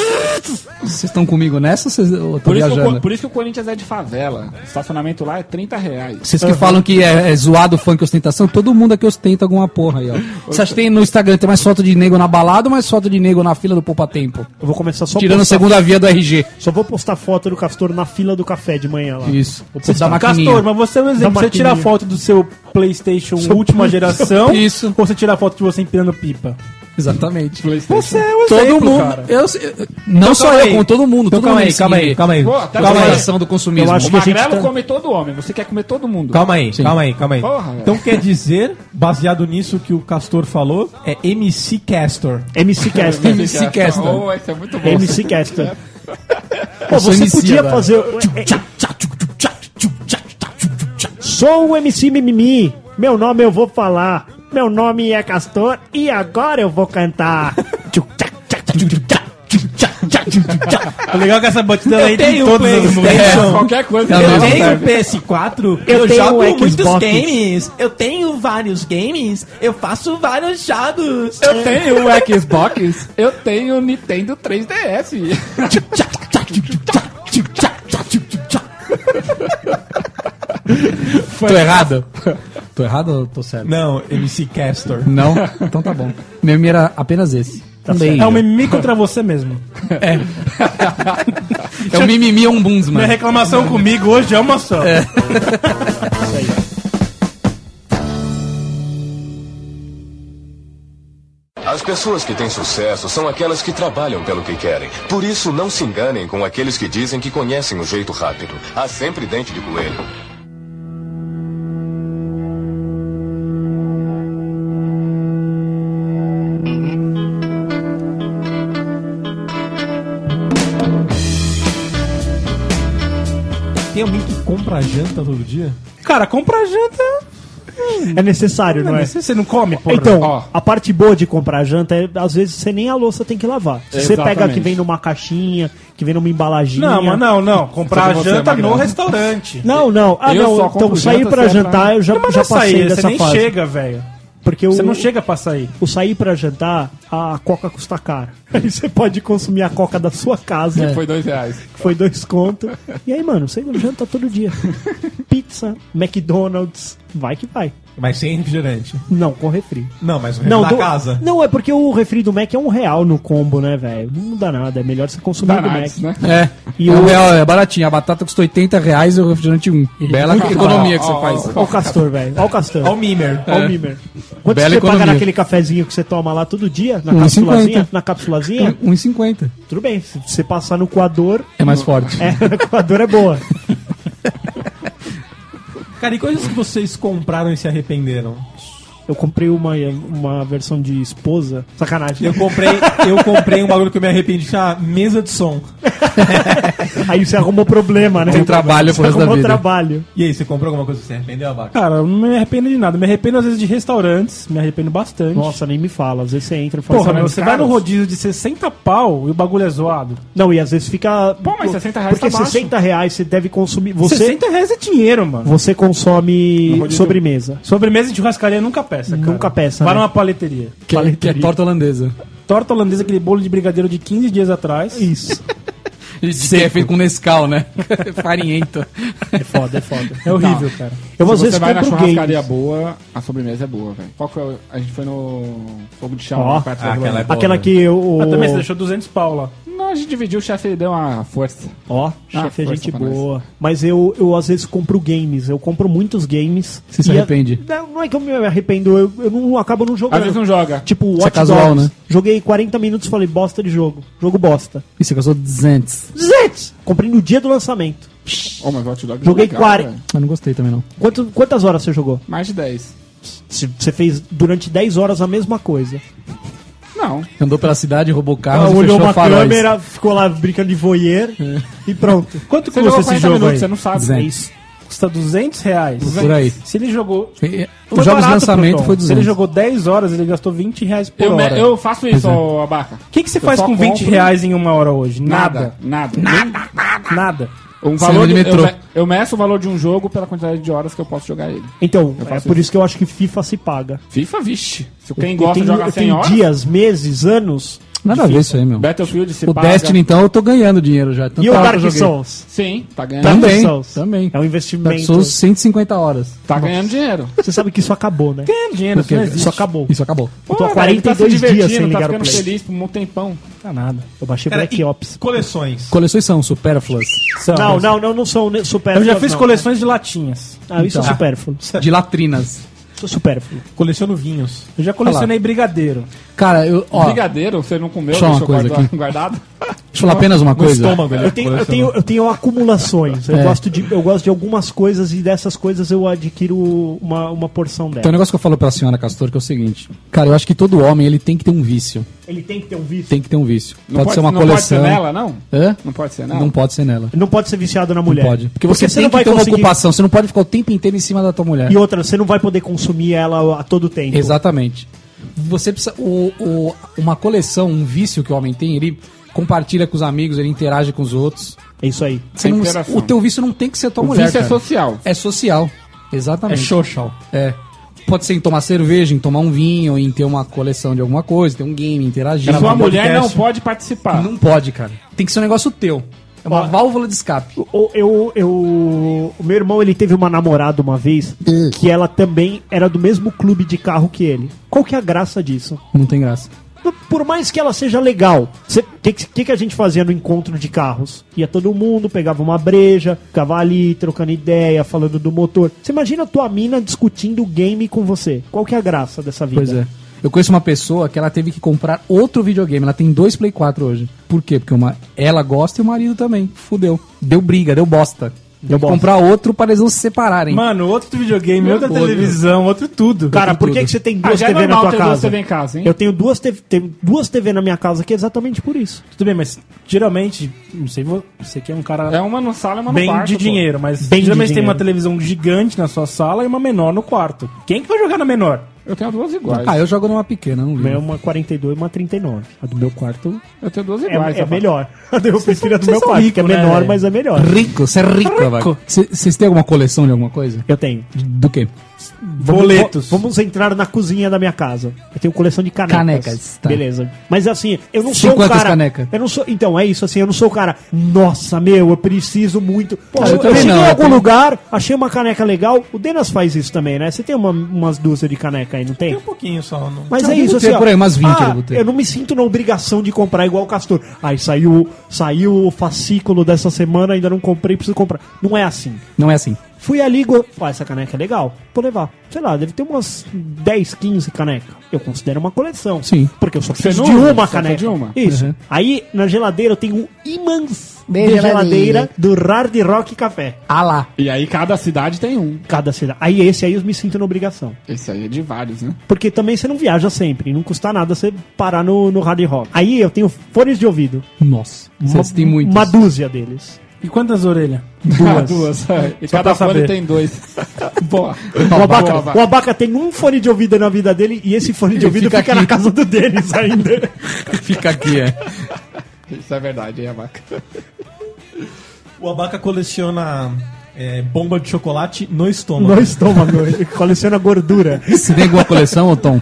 S6: Vocês estão comigo nessa ou vocês ou
S3: Por isso, que o,
S6: viajando?
S3: Co- por isso que o Corinthians é de favela. O estacionamento lá é 30 reais.
S6: Vocês que falam que é, é zoado funk ostentação, todo mundo aqui ostenta alguma porra aí, ó. Você acha que tem no Instagram tem mais foto de nego na balada ou mais foto de nego na fila do Poupa Tempo?
S4: Eu vou começar só
S6: Tirando a segunda via do RG.
S4: Só vou postar foto do Castor na fila do café de manhã lá.
S6: Isso.
S4: Vou
S6: Você dá.
S5: Castor, mas você é um exemplo. Você tira foto do seu PlayStation última geração
S6: Isso.
S5: ou você tira a foto de você empinando pipa?
S6: Exatamente.
S5: Você é um
S6: Todo
S5: exemplo,
S6: mundo.
S5: cara.
S6: Eu, eu- não só
S2: calma
S6: eu,
S2: aí.
S6: como todo mundo.
S2: Então
S6: todo
S2: calma
S6: mundo
S2: aí, calma aí, calma aí.
S3: Pô, até
S6: Calma aí. ação do consumismo.
S4: Eu acho
S3: O
S4: que a gente
S3: magrelo
S4: tá-
S3: come todo homem, você quer comer todo mundo.
S2: Calma aí,
S6: Sim.
S2: calma aí, calma aí.
S3: Porra,
S2: então quer dizer, baseado nisso que o Castor falou, é MC Castor.
S4: MC Caster.
S6: MC Casta.
S3: Oh, esse é muito bom.
S4: MC Caster. Pô, você
S6: MC
S4: podia
S6: agora.
S4: fazer. Sou o MC Mimimi. Meu nome eu vou falar. Meu nome é Castor e agora eu vou cantar.
S2: O legal é que essa batida aí tem
S3: tenho
S2: todas as
S3: PlayStation.
S2: músicas.
S3: Qualquer coisa.
S6: É, eu
S3: eu
S6: tenho
S3: tenho.
S2: PS4,
S4: Eu tenho um Xbox.
S2: games, eu tenho vários games, eu faço vários jogos.
S3: Eu tenho o Xbox, eu tenho o Nintendo 3DS.
S6: Tô errado? Tô errado ou tô certo?
S2: Não, MC Castor.
S6: Não? Então tá bom. Meu meme era apenas esse. Também.
S5: É um mimimi contra você mesmo.
S6: É o mimimi
S5: Minha
S6: ombudsman.
S5: reclamação comigo hoje é uma só.
S7: As pessoas que têm sucesso são aquelas que trabalham pelo que querem. Por isso, não se enganem com aqueles que dizem que conhecem o jeito rápido. Há sempre dente de coelho.
S2: Compra janta todo dia?
S5: Cara, comprar janta.
S4: É necessário, não é?
S5: Você não come, porra.
S4: Então,
S3: Ó.
S4: a parte boa de comprar janta é, às vezes, você nem a louça tem que lavar. Se você pega que vem numa caixinha, que vem numa embalaginha.
S5: Não, mas não, não. Comprar
S3: é
S5: janta no
S3: magrelo.
S5: restaurante.
S4: Não, não. Ah,
S3: Eu
S4: não.
S3: só
S4: Então, sair
S3: janta
S4: pra
S3: é
S4: jantar,
S3: pra-
S4: eu já,
S5: Não,
S4: já
S5: não é
S4: passei
S5: sair,
S4: dessa
S5: você nem
S4: fase.
S5: chega, velho.
S4: Porque o,
S5: Você não chega pra sair.
S4: o sair pra jantar, a coca custa caro. Aí você pode consumir a coca da sua casa,
S3: Foi dois reais.
S4: que foi dois conto. E aí, mano, você janta todo dia. Pizza, McDonald's, vai que vai.
S2: Mas sem refrigerante.
S4: Não, com refri.
S2: Não, mas o
S4: Não,
S2: da
S4: do-
S2: casa.
S4: Não, é porque o refri do Mac é um real no combo, né, velho? Não muda nada, é melhor você consumir o do Mac.
S3: Né?
S6: É.
S4: E o-
S6: real é baratinho. A batata custa 80 reais e o refrigerante 1. Bela
S4: Muito
S6: economia que você faz.
S4: Olha o Castor, velho. Olha o Castor.
S2: Olha o Mimer.
S4: Olha o Mimer. Quanto
S6: Bela
S4: você paga
S6: economia.
S4: naquele cafezinho que você toma lá todo dia? Na
S6: 1,50.
S4: capsulazinha? Na capsulazinha?
S6: 1,50.
S4: Tudo bem, se você passar no coador,
S6: É mais forte.
S4: é, o coador é boa.
S2: Cara, e coisas que vocês compraram e se arrependeram?
S4: Eu comprei uma, uma versão de esposa. Sacanagem.
S2: Eu comprei, eu comprei um bagulho que eu me arrependi, chama mesa de som.
S4: Aí você arrumou problema, né?
S6: Tem trabalho pro resto da
S4: arrumou
S6: vida.
S4: trabalho.
S2: E aí, você comprou alguma coisa que você arrependeu, Abaca?
S5: Cara, eu não me arrependo de nada. Me arrependo às vezes de restaurantes. Me arrependo bastante.
S4: Nossa, nem me fala. Às vezes você entra e fala
S5: Porra,
S4: assim,
S5: meu,
S4: mas
S5: você
S4: caros.
S5: vai no rodízio de 60 pau e o bagulho é zoado.
S4: Não, e às vezes fica.
S3: Pô, mas 60 reais
S4: Porque
S3: tá baixo.
S4: 60 reais você deve consumir. Você,
S5: 60 reais é dinheiro, mano.
S4: você consome sobremesa.
S5: Sobremesa de churrascaria nunca peça, cara.
S4: Nunca peça,
S5: Vai
S4: né?
S5: numa paleteria.
S6: Que, é- que é
S4: Paleteria.
S6: torta holandesa.
S5: Torta holandesa, aquele bolo de brigadeiro de 15 dias atrás.
S4: Isso.
S6: Que é feito com Nescau, né? Farinhento.
S4: É foda, é foda.
S5: É horrível, cara.
S4: Eu
S3: Se
S4: vezes
S3: você vai na churrascaria
S4: games.
S3: boa, a sobremesa é boa, velho. Qual que foi? o- A gente foi no Fogo de Chão, da
S2: aquela é boa.
S4: Aquela que eu.
S5: Ah, também você deixou 200 pau lá.
S3: Não, a gente dividiu, o chefe deu uma força.
S4: Ó, chefe é
S3: força
S4: gente
S3: pra nós.
S4: boa. Mas eu, eu às vezes compro games. Eu compro muitos games.
S6: Você se
S4: E a-
S6: arrepende?
S4: Não, não é que eu me arrependo, eu, eu não acabo não jogando.
S3: Às vezes não joga.
S4: Tipo,
S6: Você é
S4: Watch
S6: casual,
S4: Dogs.
S6: né?
S4: Joguei 40 minutos e falei, bosta de jogo. Jogo bosta.
S6: E você gastou 200.
S4: Zets! Comprei no dia do lançamento.
S3: Oh, mas Hot Dog é
S4: Joguei
S3: legal,
S4: 40.
S3: velho.
S6: Eu não gostei também, não.
S4: Quanto, quantas horas você jogou?
S3: Mais de 10.
S4: Se- Você fez durante 10 horas a mesma coisa.
S3: Não.
S6: Andou pela cidade, roubou
S4: Ela
S6: carros e
S4: olhou uma
S6: faróis.
S4: câmera, ficou lá brincando de voyeur e pronto.
S5: Quanto
S3: Você
S5: custa esse
S3: 40
S5: jogo
S3: minutos,
S5: aí?
S3: você não sabe.
S6: 200.
S5: Custa 200 reais.
S6: Por aí.
S5: Se ele jogou... Foi
S6: Os jogos de lançamento foi
S5: Se ele
S6: 200.
S5: jogou 10 horas, ele gastou 20 reais por
S3: Eu,
S5: hora.
S3: eu faço isso,
S6: Pois é.
S3: ô, Abaca.
S5: O que, que você
S3: Eu
S5: faz com 20
S3: compro-
S5: reais em uma hora hoje? Nada.
S3: Nada. Nada. Nada.
S5: Nada.
S3: Um valor
S6: de metrô.
S3: eu, me- eu meço o valor de um jogo pela quantidade de horas que eu posso jogar ele.
S4: Então, é por
S3: isso.
S4: isso que eu acho que FIFA se paga.
S3: FIFA, vixe. Se quem
S4: Eu
S3: gosta
S4: tenho-
S3: de jogar
S4: eu
S3: 100
S4: tenho
S3: horas,
S4: dias, meses, anos.
S6: Nada a ver isso aí, meu.
S3: Battlefield se
S6: O
S3: paga.
S6: Destiny, então, eu tô ganhando dinheiro já.
S4: E
S6: Tanta
S4: o
S6: eu
S4: Dark. Souls?
S3: Sim, tá ganhando.
S4: Dark
S6: Também,
S4: Souls.
S6: também.
S4: É um
S6: Dark
S4: investimento.
S6: Souls, 150 horas.
S3: Tá ganhando dinheiro.
S4: Você sabe que isso acabou, né?
S5: Ganha dinheiro, isso não existe.
S4: Isso acabou.
S6: Isso acabou.
S4: Eu tô há
S3: Pô, velho, ele tá se
S4: 42 dias
S3: divertindo,
S4: sem ligar
S3: tá
S4: o
S3: ficando
S4: Play.
S3: feliz por um tempão.
S5: Tá nada.
S4: Eu baixei
S2: Cara,
S4: Black
S2: e
S4: Ops.
S2: coleções.
S6: Coleções são supérfluas.
S5: São.
S4: Não, não, não, não sou ne- supérfluo.
S5: Eu já fiz
S4: não.
S5: coleções de latinhas.
S4: Ah, isso é
S6: Então.
S4: supérfluo.
S6: De latrinas.
S4: Sou supérfluo.
S2: Coleciono vinhos.
S5: Eu já colecionei brigadeiro.
S6: Cara, eu, ó,
S3: Brigadeiro, você não comeu,
S6: Só uma
S3: deixou
S6: coisa
S3: guarda-
S6: aqui.
S3: guardado?
S6: Deixa eu falar apenas uma coisa.
S2: estômago,
S4: Eu tenho, eu, tenho, eu tenho acumulações. Eu,
S6: É.
S4: gosto de, eu gosto de algumas coisas e dessas coisas eu adquiro uma, uma porção
S6: Tem um
S4: dela.
S6: negócio que eu falo pra senhora Castor que é o seguinte. Cara, eu acho que todo homem ele tem que ter um vício.
S4: Ele tem que ter um vício.
S6: Tem que ter um vício.
S3: Não
S6: pode, ser uma
S3: não
S6: coleção.
S3: pode ser nela, não?
S6: Hã?
S3: Não pode ser nela?
S6: Não pode ser nela.
S4: Não pode ser viciado na mulher.
S6: Não pode. Porque você tem
S4: não
S6: que
S4: vai
S6: ter uma
S4: conseguir-
S6: ocupação. Você não pode ficar o tempo inteiro em cima da tua mulher.
S4: E outra, você não vai poder consumir ela a todo tempo.
S6: Exatamente. Você precisa. O, o- uma coleção, um vício que o homem tem, ele compartilha com os amigos, ele interage com os outros.
S4: É isso aí.
S6: Você
S3: É
S6: não- o teu vício não tem que ser tua
S3: O
S6: mulher.
S3: vício é
S6: cara.
S3: social.
S6: É social.
S5: É
S6: Exatamente.
S5: social.
S6: É. Pode ser em tomar cerveja, em tomar um vinho, em ter uma coleção de alguma coisa, ter um game, interagir.
S3: Sua
S2: Gravar
S3: mulher não pode participar.
S6: Não pode, cara. Tem que ser um negócio teu. É uma
S4: Ó.
S6: válvula de escape.
S4: O, eu, eu, o meu irmão ele teve uma namorada uma vez que ela também era do mesmo clube de carro que ele. Qual que é a graça disso?
S6: Não tem graça.
S4: Por mais que ela seja legal, o que, que, que a gente fazia no encontro de carros? Ia todo mundo, pegava uma breja, ficava ali trocando ideia, falando do motor. Você imagina a tua mina discutindo game com você? Qual que é a graça dessa vida?
S6: Pois é. Eu conheço uma pessoa que ela teve que comprar outro videogame. Ela tem dois Play 4 hoje. Por quê? Porque uma, ela gosta e o marido também. Fudeu. Deu briga, deu bosta.
S4: Bosta.
S6: comprar outro para eles não se separarem.
S5: Mano, outro videogame, outra televisão, outro tudo.
S4: Cara, por que,
S6: tudo.
S4: que você tem
S3: Ah,
S4: duas
S3: é
S4: TV na
S3: normal
S4: tua
S3: ter
S4: casa?
S3: duas TV em casa, hein?
S4: Eu tenho duas TV, tenho duas TV na minha casa que é exatamente por isso.
S5: Tudo bem, mas geralmente, não sei, vo- você que é um cara
S3: É uma no sala e uma no
S5: bem
S3: quarto.
S5: de
S3: pô.
S5: dinheiro, mas
S4: Bem de
S5: geralmente tem uma televisão gigante na sua sala e uma menor no quarto. Quem que vai jogar na menor?
S3: Eu tenho duas iguais.
S6: Ah, eu jogo numa pequena, não
S4: minha é
S6: ligo.
S4: uma 42 e uma 39. A do meu quarto
S3: Eu tenho duas
S4: é,
S3: iguais.
S4: é
S3: rapaz.
S4: melhor. A do eu prefiro a do meu quarto,
S5: ricos,
S4: que é
S5: né,
S4: menor, mas é melhor.
S6: Rico, você é rico, velho. Cê- Vocês têm alguma coleção de alguma coisa?
S4: Eu tenho.
S6: Do quê?
S5: Boletos.
S4: Vamos, vamos entrar na cozinha da minha casa. Eu tenho coleção de canecas.
S6: Canecas, tá.
S4: Beleza. Mas assim, eu não sou o cara.
S6: canecas?
S4: Eu não sou. Então, é isso assim, eu não sou o cara. Nossa, meu, eu preciso muito. Pô, eu,
S6: eu
S4: eu cheguei
S6: não,
S4: em
S6: eu
S4: algum
S6: tenho-
S4: lugar, achei uma caneca legal. O Denas faz isso também, né? Você tem uma- umas dúzias de caneca aí, não tem?
S2: Tem um pouquinho só. Não...
S4: Mas
S6: Não,
S4: é isso, assim, ó.
S6: por aí, umas 20 eu
S4: ah,
S6: ter.
S4: eu não me sinto na obrigação de comprar igual o Castor. Aí saiu, saiu o fascículo dessa semana, ainda não comprei, preciso comprar. Não é assim.
S6: Não é assim.
S4: Fui ali, go... ah, essa caneca é legal, vou levar. Sei lá, deve ter umas 10, 15 canecas. Eu considero uma coleção.
S6: Sim.
S4: Porque eu só preciso de uma caneca.
S3: de uma.
S4: Isso.
S6: Uhum.
S4: Aí na geladeira eu tenho imãs de
S6: Beijo,
S4: geladeira do Hard Rock Café.
S6: Ah lá.
S3: E aí cada cidade tem um.
S4: Cada cidade. Aí esse aí eu me sinto na obrigação.
S3: Esse aí é de vários, né?
S4: Porque também você não viaja sempre, não custa nada você parar no, no Hard Rock. Aí eu tenho fones de ouvido.
S6: Nossa. Vocês têm muitos.
S4: Uma dúzia deles.
S5: E quantas orelhas?
S3: Duas. duas. é. E
S5: Só
S3: cada fone
S5: saber.
S3: tem dois. Boa.
S4: O abaca,
S3: Boa,
S4: o Abaca tem um fone de ouvido na vida dele e esse fone de ouvido
S6: fica
S4: fica, na casa do Denis ainda.
S6: Fica aqui, é.
S3: Isso é verdade, hein, Abaca?
S2: O Abaca coleciona é, bomba de chocolate no estômago.
S4: No estômago, ele coleciona gordura.
S6: Você tem alguma coleção, Tom?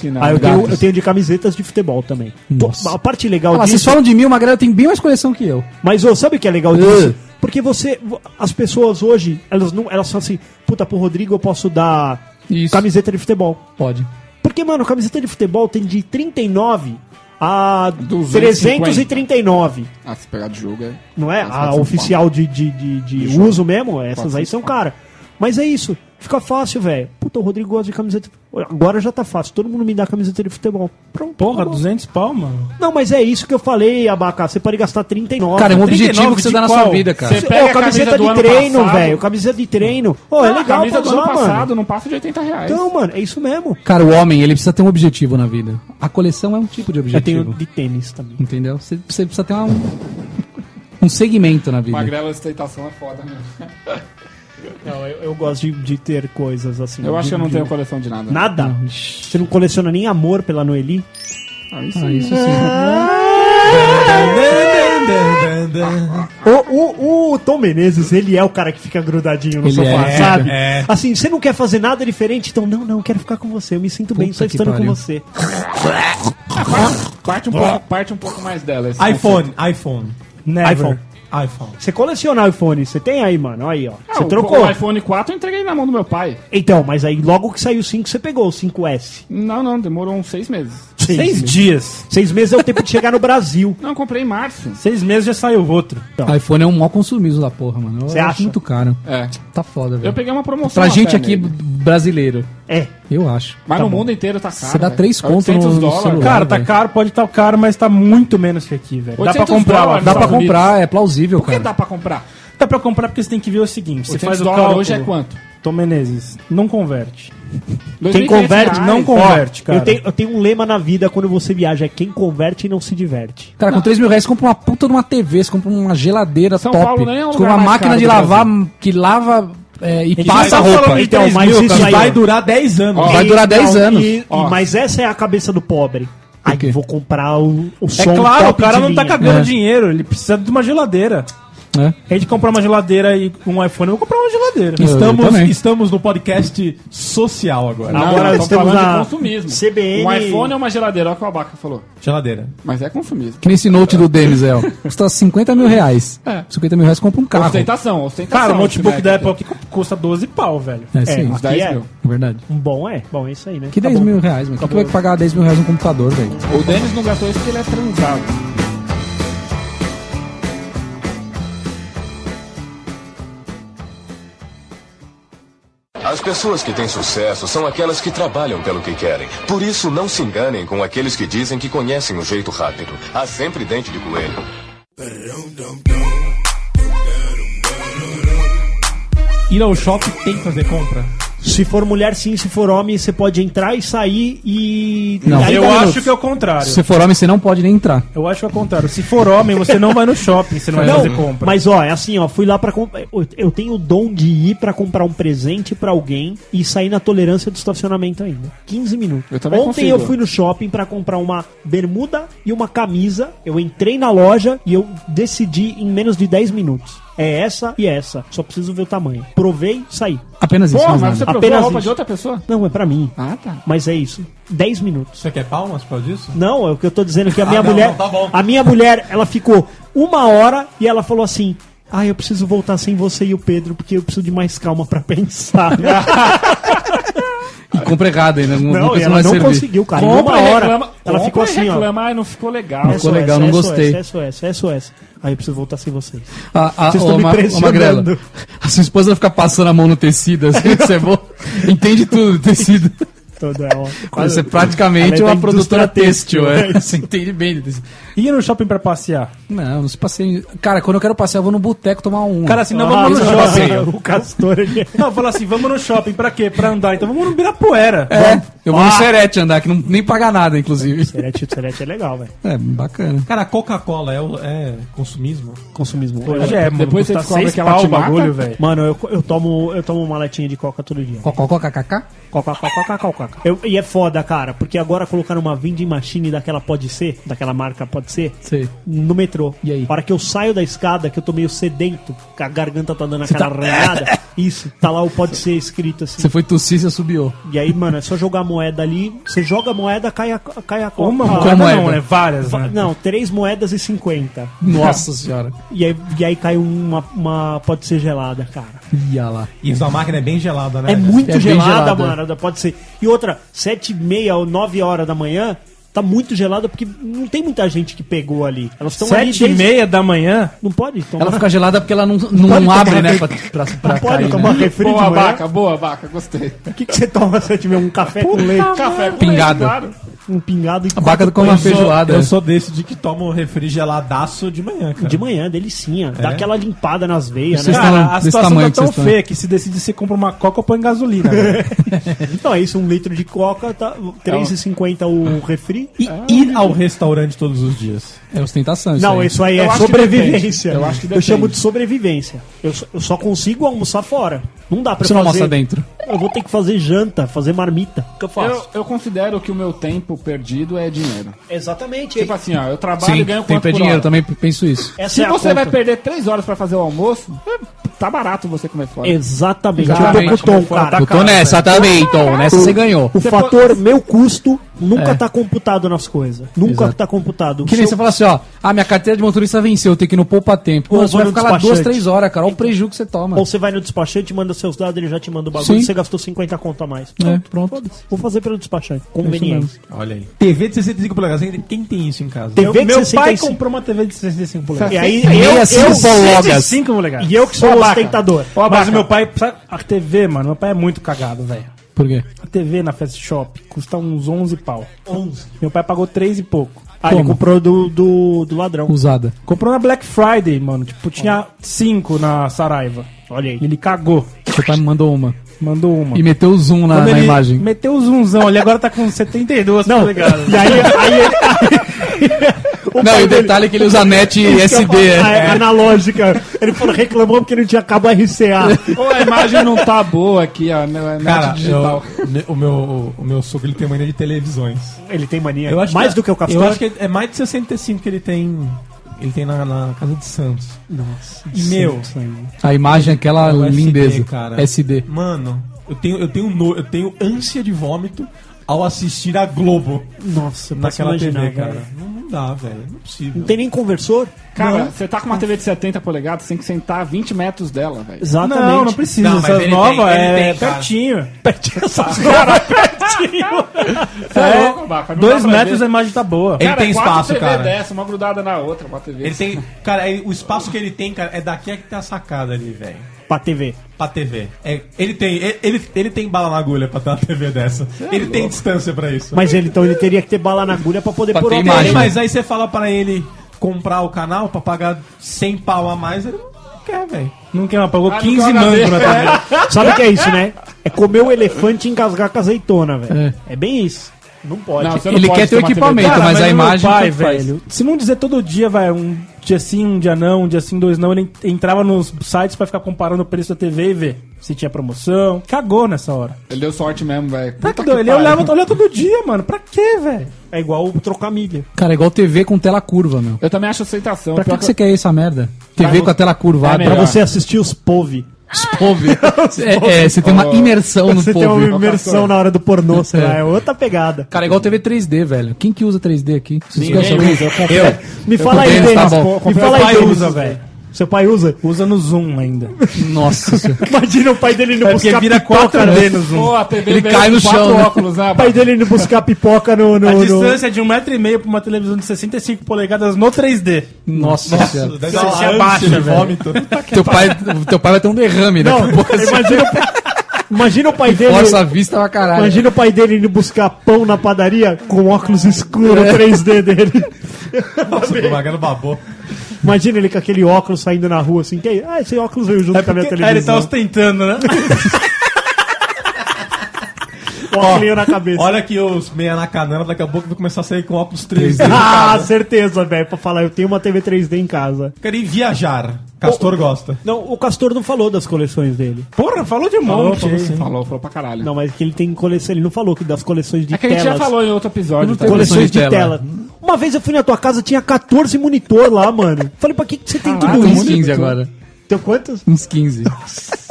S3: Que não.
S4: Ah, eu tenho,
S6: gatos.
S4: eu tenho de camisetas de futebol também.
S6: Nossa.
S4: A parte legal
S6: Ah, vocês
S4: disso.
S6: falam de mim, uma galera tem bem mais coleção que eu.
S4: Mas ô, sabe o que é legal disso? Porque você. As pessoas hoje, elas não. Elas falam assim, puta, pro Rodrigo eu posso dar
S6: Isso.
S4: camiseta de futebol.
S6: Pode.
S4: Porque, mano, camiseta de futebol tem de 39 a
S3: 250.
S4: 339.
S3: Ah, se pegar de jogo é.
S4: Não é?
S3: Mas
S4: A oficial de, de, de, de uso mesmo, essas aí são cara. Mas é isso. Fica fácil, velho. Puta, o Rodrigo gosta de camiseta. Agora já tá fácil. Todo mundo me dá camiseta de futebol. Pronto.
S5: Porra,
S4: acabou.
S5: 200 pau, mano.
S4: Não, mas é isso que eu falei, Abaca. Você pode gastar 39.
S6: Cara, é um
S5: 39
S6: objetivo que você dá na sua vida, cara.
S3: Você
S4: Ô,
S3: pega a
S4: camiseta
S3: camisa
S4: de
S3: ano
S4: treino, velho. Camiseta de treino. Pô, é
S3: Ah, a
S4: legal
S3: camisa
S4: pra
S3: do ano
S4: usar,
S3: passado
S4: mano.
S3: não passa de 80 reais.
S4: Então, mano, é isso mesmo.
S6: Cara, o homem, ele precisa ter um objetivo na vida. A coleção é um tipo de
S4: Eu tenho
S6: objetivo.
S4: de tênis também.
S6: Entendeu? Você, você precisa ter uma- um, um segmento na vida.
S3: Magrela ostentação é foda, né?
S4: Não, eu, eu gosto de, de ter coisas assim.
S3: Eu acho que eu não tenho coleção de nada.
S4: Nada? Você não coleciona nem amor pela Noeli?
S3: Ah, isso
S6: Ah, isso sim.
S4: O, o, o Tom Menezes, ele é o cara que fica grudadinho no
S6: Ele
S4: sofá,
S6: é,
S4: sabe?
S2: é.
S4: Assim, você não quer fazer nada diferente, então não, não, eu quero ficar com você, eu me sinto bem
S6: Puta
S4: só
S6: que
S4: estando com
S6: pariu.
S4: você.
S3: Parte um, pouco, parte um pouco mais dela. esse
S2: iPhone, iPhone,
S5: Never.
S4: iPhone.
S2: iPhone.
S4: Você coleciona iPhone, você tem aí, mano, aí, ó.
S3: Ah,
S4: Você
S3: o-
S4: trocou.
S3: O iPhone 4 eu entreguei na mão do meu pai.
S4: Então, mas aí logo que saiu o 5, você pegou o 5S.
S3: Não, não, demorou uns seis meses.
S4: Seis,
S5: Seis dias.
S4: Seis meses é o tempo de chegar no Brasil.
S3: Não, eu comprei em março.
S5: Seis meses já saiu outro.
S6: iPhone é um mau consumismo da porra, mano. Eu
S4: Você
S6: acho
S4: acha?
S6: muito caro.
S3: É.
S6: Tá foda,
S3: Eu
S6: velho.
S3: peguei uma promoção.
S6: Pra gente aqui
S3: nele.
S6: brasileiro,
S4: É.
S6: eu acho.
S3: Mas
S4: tá
S3: no
S4: bom.
S3: mundo inteiro tá caro.
S6: Você dá três conto
S3: 800
S6: no- no
S3: dólares.
S6: celular.
S5: Cara, tá caro, pode estar caro, mas tá muito menos que aqui, velho. Dá pra
S3: 800
S5: comprar lá.
S6: Dá pra comprar, é plausível,
S3: Por que
S6: cara.
S3: dá pra comprar?
S5: Dá pra comprar porque você tem que ver o seguinte: você
S3: 800
S5: faz o cálculo.
S3: hoje é quanto?
S5: Tom Menezes, não converte.
S4: Quem
S3: 2.500
S4: converte,
S3: reais.
S5: não converte, cara.
S4: Eu tenho, eu tenho um lema na vida quando você viaja: é quem converte e não se diverte.
S6: Cara, com 3 mil reais você compra uma puta de uma TV, você compra uma geladeira
S3: São
S6: top.
S3: Paulo nem é o
S6: você
S3: lugar
S6: compra uma
S3: mais
S6: máquina
S3: caro
S6: de
S3: do
S6: lavar que lava é, e
S4: Então,
S6: passa
S4: tá
S6: roupa.
S4: falando então, mas isso
S2: que
S4: aí
S2: vai durar 10 anos.
S6: Vai durar 10
S4: Não,
S6: anos.
S4: e-
S3: Ó.
S4: mas essa é a cabeça do pobre. Aí vou comprar o, o
S5: É
S4: som
S5: claro, o cara não tá
S4: linha.
S5: cagando
S6: É.
S5: dinheiro, ele precisa de uma geladeira.
S6: É.
S5: Em vez de comprar uma geladeira e um iPhone, eu vou comprar uma geladeira.
S6: Eu
S2: Estamos, estamos no podcast social agora.
S3: Não,
S4: Agora
S3: estamos falando
S4: na
S3: de consumismo.
S4: CBN.
S3: Um iPhone é uma geladeira, olha o que o Abaca falou.
S2: Geladeira.
S3: Mas é consumismo.
S6: Que nesse note do Denis, é, ó. Custa 50 mil reais.
S3: É.
S6: 50 mil reais compra um carro.
S3: Ostentação, ostentação.
S5: Cara, o notebook
S3: esse
S5: da. Apple aqui custa 12 pau, velho.
S6: É,
S4: É,
S6: sim.
S4: Aqui
S3: 10
S4: é.
S3: mil.
S6: Verdade.
S4: Um bom é? Bom, é isso aí, né?
S6: Que
S4: Tá
S6: 10
S4: bom.
S6: mil reais, mano? Quem que vai pagar 10 mil reais num computador, velho?
S3: O Denis não gastou isso porque ele é transado.
S7: As pessoas que têm sucesso são aquelas que trabalham pelo que querem. Por isso, não se enganem com aqueles que dizem que conhecem o jeito rápido. Há sempre dente de coelho.
S2: Ir ao shopping tem que fazer compra?
S4: Se for mulher, sim. Se for homem, você pode entrar e sair e.
S6: Não.
S4: Aí
S5: Eu acho
S4: minutos.
S5: que é o contrário.
S6: Se for homem, você não pode nem entrar.
S5: Eu acho que é o contrário. Se for homem, você não vai no shopping, você não vai
S4: Não,
S5: fazer compra.
S4: mas ó, é assim, ó, fui lá pra comprar. Eu tenho o dom de ir pra comprar um presente pra alguém e sair na tolerância do estacionamento ainda. 15 minutos.
S3: Eu também
S4: Ontem
S3: consigo.
S4: eu fui no shopping pra comprar uma bermuda e uma camisa. Eu entrei na loja e eu decidi em menos de 10 minutos. É essa e essa. Só preciso ver o tamanho. Provei, saí.
S6: Apenas isso,
S3: Pô,
S6: mais
S3: mas você provou
S4: Apenas
S3: a roupa
S4: isso.
S3: de outra pessoa?
S4: Não, é pra mim.
S3: Ah, tá.
S4: Mas é isso. 10 minutos.
S2: Você quer palmas por causa disso?
S4: Não, é o que eu tô dizendo que a minha
S2: não,
S4: mulher.
S2: não, tá bom.
S4: A minha mulher, ela ficou uma hora e ela falou assim. Ah, eu preciso voltar sem você e o Pedro, porque eu preciso de mais calma pra pensar.
S6: E compra errado ainda. Não,
S4: não, e ela não conseguiu, cara. Em
S3: Compra
S4: uma hora.
S3: reclama.
S4: Ela ficou assim, ó.
S3: reclama, ai, não ficou legal.
S6: Ficou legal, não gostei.
S4: SOS, SOS, SOS. Aí eu preciso voltar sem vocês.
S6: A, a,
S4: Vocês
S6: ô,
S4: estão me pressionando.
S6: Magrela, a sua esposa vai ficar passando a mão no tecido, assim, isso é bom. Entende tudo do tecido.
S4: Todo ela.
S6: Você é praticamente
S4: ela é
S6: uma produtora têxtil,
S4: têxtil,
S6: é.
S4: é.
S6: Você entende bem.
S5: Ir no shopping pra passear.
S6: Não, não se passei. Cara, quando eu quero passear, eu vou no boteco tomar um.
S5: Cara, assim, não
S4: Ah,
S5: vamos no
S4: é
S5: shopping.
S4: O Castor ele
S5: Não, fala assim, vamos no shopping pra quê? Pra andar. Então vamos no Birapuera.
S6: é, eu vou no
S4: Ah.
S6: Serete andar, que não, nem paga nada, inclusive.
S4: Serete, Serete é legal, velho.
S6: É, bacana.
S2: Cara, a Coca-Cola é, o- é consumismo?
S4: Consumismo.
S5: Hoje é, mano.
S3: Depois você descobre que ela
S5: pau
S3: te
S5: o bagulho, velho.
S4: Mano, eu, eu, tomo, eu tomo uma latinha de coca todo dia.
S6: Coca-Cola,
S4: Coca, coca. Eu, e é foda, cara, porque agora colocaram uma vending machine daquela pode ser, daquela marca pode ser,
S6: Sei.
S4: no metrô.
S6: E aí?
S4: A hora que eu saio da escada, que eu tô meio sedento, que a garganta tá dando aquela
S6: tá-
S4: arranhada, isso, tá lá o pode ser escrito assim.
S6: Você foi tossir, você subiu.
S4: E aí, mano, é só jogar a moeda ali, você joga a moeda, cai a, cai a coca.
S5: Uma
S4: Ah,
S5: moeda
S6: moeda?
S5: não, né? Várias,
S4: va-
S5: né?
S4: Não, três moedas e cinquenta.
S6: Nossa senhora.
S4: E aí, e aí cai uma, uma pode ser gelada, cara.
S6: Ia lá.
S2: E sua máquina é bem gelada, né?
S4: É muito
S6: É
S4: gelada,
S6: gelada.
S4: mano. Pode ser. E outra, sete e meia ou nove horas da manhã, tá muito gelada porque não tem muita gente que pegou ali. Elas estão ali
S5: Sete e
S4: desde-
S5: meia da manhã.
S4: Não pode tomar.
S6: Ela fica gelada porque ela não, não,
S4: pode
S6: abre,
S4: tomar
S6: né? Pra, pra, pra
S4: Não pode
S6: cair,
S4: tomar
S6: né?
S4: refri de
S3: Boa,
S4: manhã.
S3: vaca, boa, vaca, gostei.
S4: O que, que você toma se tiver um café com leite?
S3: Café com
S6: Pingado.
S3: leite, claro.
S4: Um pingado e
S6: A feijoada.
S2: Eu sou desse de que toma um refrigeladaço de manhã, cara.
S4: De manhã, delicinha. Dá
S2: É?
S4: aquela limpada nas veias, né?
S5: Cara, a situação tá tão
S6: estão.
S5: feia que se decide se compra uma coca ou põe gasolina.
S4: Então é isso, um litro de coca, tá R$3,50 o refri.
S2: E ir ao restaurante todos os dias.
S6: É ostentação. Isso
S4: Não,
S6: aí.
S4: isso aí
S3: Eu
S4: é
S3: acho que
S4: sobrevivência.
S3: depende. Eu acho que
S4: Eu
S3: depende.
S4: chamo de sobrevivência. Eu só, eu só consigo almoçar fora. Não dá pra
S6: Você não
S4: fazer...
S6: almoça dentro.
S4: Eu vou ter que fazer janta, fazer marmita. O que eu faço?
S3: Eu, eu considero que o meu tempo perdido é dinheiro.
S4: Exatamente.
S3: Tipo assim, ó, eu trabalho e
S6: Sim,
S3: ganho
S6: tempo é
S3: por
S6: dinheiro,
S3: hora.
S6: também penso isso.
S4: Essa
S3: Se
S4: é a
S3: você
S4: conta.
S3: vai perder 3 horas pra fazer o almoço, é, tá barato você comer fora.
S4: Exatamente.
S6: Exatamente.
S4: Eu tô com o Tom, cara.
S6: Eu tô nessa também, Tom. Nessa você ganhou.
S4: O fator meu custo nunca
S6: É.
S4: tá computado nas coisas. Nunca
S6: Exato.
S4: tá computado.
S6: Que nem
S4: Se
S6: você
S4: eu-
S6: fala assim, ó. Ah, minha carteira de motorista venceu, eu tenho que ir no poupa tempo. Pô, você
S4: vai
S6: ficar lá duas, três horas, cara. Olha o prejuízo que você toma.
S4: Ou você vai no despachante, manda seus dados, ele já te manda o bagulho
S6: Sim.
S4: você gastou 50 conto a mais.
S6: É, pronto.
S4: Vou fazer pelo despachante. Conveniente.
S2: Olha aí. TV de 65 polegadas. Quem tem isso em casa?
S4: TV de
S5: Meu pai
S4: 65.
S5: comprou uma TV de 65 polegadas.
S4: E aí, eu, eu,
S6: polegadas.
S5: 65 polegadas.
S4: e eu que sou o ostentador.
S5: Ó, mas o meu pai, sabe, a TV, mano, meu pai é muito cagado, velho.
S6: Por quê?
S5: A TV na Fast Shop custa uns 11 pau.
S4: 11.
S5: Meu pai pagou 3 e pouco.
S4: Ah, ele comprou do, do, do ladrão.
S6: Usada.
S5: Comprou na Black Friday, mano. Tipo, tinha 5 na Saraiva.
S4: Olha aí.
S5: Ele cagou.
S6: Seu pai me mandou uma.
S5: Mandou uma.
S6: E meteu o zoom na,
S5: Quando
S6: na
S5: ele
S6: imagem.
S5: Meteu o zoomzão, ele agora tá com 72
S4: Não,
S5: polegadas.
S4: e aí, aí ele... o
S6: Não, e o
S4: dele-
S6: detalhe é que ele usa net SD. é.
S4: é, analógica. Ele falou, reclamou porque não tinha cabo RCA.
S3: Ou a imagem não tá boa aqui, ó, na net
S2: Cara,
S3: digital.
S2: eu- o, meu, o meu sogro ele tem mania de televisões.
S4: Ele tem mania.
S2: Eu acho
S4: mais
S2: que,
S4: do que o Castor.
S2: Eu acho que é mais de 65 que ele tem. Ele tem na, na casa de Santos.
S4: Nossa.
S2: E meu,
S6: A imagem é aquela
S2: É o SD,
S6: lindeza.
S2: cara.
S6: SD.
S2: mano, eu tenho, eu tenho no- eu tenho ânsia de vômito ao assistir a Globo
S4: Nossa,
S2: naquela
S4: imaginar,
S2: TV, cara. Não, não dá, velho. Não é possível.
S4: Não tem nem conversor?
S3: Cara, você tá com uma TV de 70 polegadas, tem que sentar a 20 metros dela, velho.
S4: Exatamente.
S5: Não, não precisa.
S2: Não, mas
S5: Essas novas
S2: tem,
S5: é
S2: tem, cara.
S5: pertinho.
S3: Você é louco, Baca, não dá
S5: Dois metros
S3: ver.
S5: a imagem tá boa.
S2: Ele tem
S3: quatro
S2: espaço,
S3: TV
S2: cara.
S3: dessa, uma grudada na outra, uma TV.
S2: Ele tem. Cara, aí o espaço que ele tem, cara, é daqui a que tem a sacada ali, velho.
S4: Pra TV.
S2: Pra TV. É, ele tem. Ele, ele, tem bala na agulha pra ter uma TV dessa. ele tem distância pra isso.
S4: Mas ele, então ele teria que ter bala na agulha pra poder
S6: Pra
S4: pôr o
S6: imagem.
S4: aparelho.
S2: Mas aí você fala pra ele comprar o canal pra pagar 100 pau a mais, ele não quer, velho.
S5: Não quer, pagou
S3: Ah, não
S5: 15
S3: quer
S5: mangos na TV.
S4: Sabe o que é isso, né? É comer o elefante e engasgar com azeitona, velho. É. bem isso. Não pode.
S3: Não, não
S6: Ele
S3: pode
S6: quer ter o equipamento,
S3: dessa.
S6: mas a
S5: o meu
S6: imagem
S5: pai,
S6: tanto faz.
S5: velho, se não dizer todo dia, vai, um dia sim, um dia não, um dia sim, dois não, ele entrava nos sites pra ficar comparando o preço da TV e ver se tinha promoção. Cagou nessa hora.
S3: Ele deu sorte mesmo, velho.
S5: Tá que doido, ele olhava, olhava todo dia, mano. Pra quê, velho?
S4: É igual trocar milha.
S6: Cara, é igual TV com tela curva, meu.
S3: Eu também acho aceitação.
S6: Pra que, que você quer essa merda? TV com a tela curvada.
S3: É
S4: Pra você assistir os POV.
S6: Pove. é, é, você tem uma imersão no
S4: Você tem uma imersão na hora do pornô, sei lá. É outra pegada.
S6: Cara, é igual TV 3D, velho. Quem que usa 3D aqui?
S3: Usa,
S6: alguém?
S3: eu comprei.
S4: Me fala aí,
S6: Denis, tá.
S4: Me fala aí, Denis.
S5: usa, velho.
S4: Seu pai usa?
S5: Usa no Zoom ainda.
S6: Nossa senhora.
S4: Imagina o pai dele indo
S5: É porque
S4: buscar
S5: vira
S4: pipoca.
S5: 4D no Zoom.
S3: Pô, a TV
S6: Ele cai
S3: com
S6: no
S3: quatro
S6: chão, né?
S3: óculos, né?
S4: O pai dele indo buscar pipoca no... no,
S5: A
S4: no-
S5: distância é de um metro e meio pra uma televisão de 65 polegadas no 3D.
S6: Nossa, senhora.
S2: Deve
S5: Você
S2: dar uma
S5: se
S2: ânsia
S5: abaixa,
S2: vômito.
S6: Teu pai, teu pai vai ter um derrame, né?
S4: Não, imagina, o pai- imagina o pai dele...
S6: Força a vista pra caralho.
S4: Imagina o pai dele indo buscar pão na padaria com óculos escuros 3D dele.
S2: Nossa, o Magano babou.
S4: Imagina ele com aquele óculos saindo na rua assim. Que aí? Ah, esse óculos veio junto com a minha
S5: É, ele tá
S4: televisão.
S5: ostentando, né?
S4: óculos na cabeça.
S2: Olha aqui os meia na canela, daqui a pouco vai começar a sair com óculos 3D.
S4: Ah, certeza, velho. Pra falar, eu tenho uma TV 3D em casa.
S2: Quero ir viajar. Castor gosta.
S4: Não, o Castor não falou das coleções dele.
S5: Porra, falou de monte.
S3: Falou,
S5: aí.
S3: falou, falou pra caralho.
S4: Não, mas que ele tem coleção. Ele não falou que das coleções de
S3: é que a
S4: telas.
S3: gente já falou em outro episódio. Tá?
S4: Coleções de
S6: de
S4: tela.
S6: tela.
S4: Uma vez eu fui na tua casa, tinha 14 monitor lá, mano. Falei, pra que, que você tem
S6: Ah,
S4: tudo
S6: tem uns
S4: isso?
S6: 15 agora.
S4: Tem quantos?
S6: Uns 15.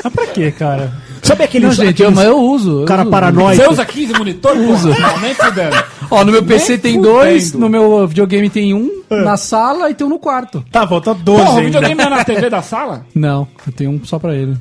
S5: Mas pra quê, cara?
S4: Sabe aqueles,
S6: Não, gente, eu,
S4: aqueles
S6: mas eu uso. eu
S4: cara
S6: uso.
S4: paranoico?
S3: Você usa 15 monitor? Usa. Não, nem fudendo.
S6: Ó, no meu PC
S3: Nem
S6: tem
S3: fudendo.
S6: dois, no meu videogame tem um, na sala e tem um no quarto.
S5: Tá, falta 12
S3: Porra, o videogame não é na TV da sala?
S6: Não, eu tenho um só pra ele.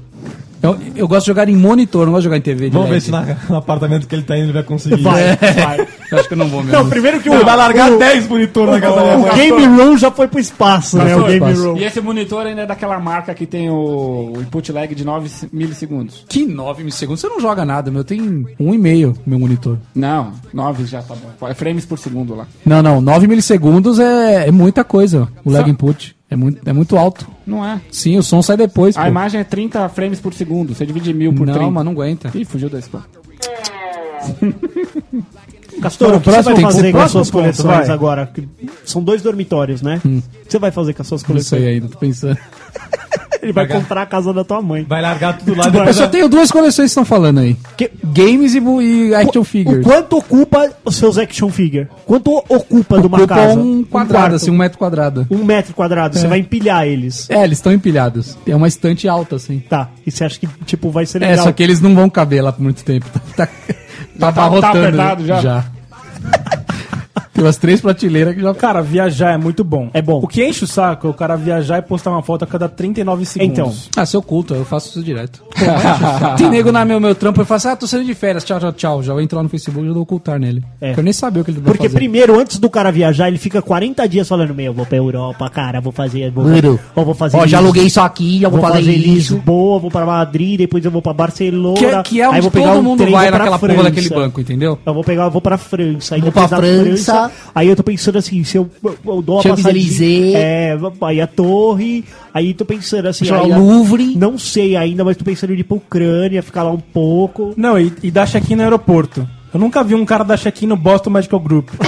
S6: Eu, eu gosto de jogar em monitor, não gosto de jogar em TV. de
S2: Vamos ver se na- no apartamento que ele tá indo ele vai conseguir.
S4: Vai,
S6: É.
S4: vai.
S6: Eu acho que eu não vou mesmo.
S4: Não, primeiro que o,
S2: Ele vai largar
S4: o,
S2: 10 monitores na casa
S4: o
S2: dele.
S4: Game Room já foi pro espaço, né? O Game
S6: espaço.
S4: Room.
S3: E esse monitor ainda é daquela marca que tem o o input lag de 9 milissegundos.
S6: Que 9 milissegundos? Você não joga nada, meu. Tem um e meio meu monitor.
S3: Não, 9 já tá bom. É frames por segundo lá.
S6: Não, não. 9 milissegundos é, é muita coisa. O lag
S3: Só-
S6: input. É muito, é muito alto.
S3: Não é.
S6: Sim, o som sai depois.
S3: A
S6: pô.
S3: imagem é 30 frames por segundo. Você divide mil por
S6: não,
S3: 30.
S6: mas não aguenta.
S3: Ih, fugiu da spam.
S4: Castor, o que você vai fazer com as suas coleções
S5: vai.
S4: agora? São dois dormitórios, né? O que você vai fazer com as suas
S6: Não
S4: coleções?
S6: sei ainda, tô pensando.
S4: Ele vai
S2: Largar.
S4: comprar a casa da tua mãe.
S2: Vai largar tudo lá
S6: Eu só tenho duas coleções que estão falando aí.
S4: Que-
S6: Games e, e action
S4: O
S6: figures.
S4: quanto ocupa os seus action figure? Quanto ocupa de uma
S6: Ocupa
S4: casa?
S6: um quadrado,
S4: quarto.
S6: assim, um metro quadrado.
S4: Um metro quadrado. Você vai empilhar eles.
S6: É, eles estão empilhados. É uma estante alta, assim.
S4: Tá. E você acha que, tipo, vai ser
S6: É,
S4: legal?
S6: só que eles não vão caber lá por muito tempo. Tá, tá, tá
S3: tá apertado já?
S6: Tem umas três prateleiras que já...
S5: Cara, viajar é muito bom.
S4: É bom.
S5: O que enche o saco é o cara viajar e postar uma foto a cada 39 segundos.
S4: Então.
S6: Ah, seu culto, eu faço isso direto. Tem nego na meu, meu trampo, eu faço assim, ah, tô saindo de férias, tchau, tchau, tchau. Já vou entrar lá no Facebook e já vou ocultar nele.
S4: É.
S6: Porque eu nem sabia o que ele vai
S4: Porque
S6: fazer.
S4: primeiro, antes do cara viajar, ele fica 40 dias falando, meu, vou pra Europa, cara, vou fazer... Vou,
S6: Mano,
S4: ó, vou fazer
S6: Ó, já aluguei isso aqui, já
S4: Vou
S6: vou,
S4: fazer,
S6: fazer, isso.
S4: Lisboa, vou pra Madrid, depois eu vou pra Barcelona.
S6: Que, é- que é
S4: aí
S6: onde
S4: vou pegar
S6: todo
S4: um
S6: mundo
S4: trem,
S6: vai naquela porra
S4: França.
S6: daquele banco, entendeu?
S4: Eu vou pegar, eu vou pra França. Aí
S6: Vou pra
S4: da
S6: França.
S4: Aí eu tô pensando assim, se eu, eu, eu dou uma
S6: Champs-Élysées.
S4: É, aí a torre. Aí tô pensando assim,
S6: eu
S4: aí
S6: ao Louvre.
S4: Não sei ainda, mas tô pensando em ir pra Ucrânia, ficar lá um pouco.
S5: Não, e, e dar check-in no aeroporto. Eu nunca vi um cara dar check-in no Boston Medical Group.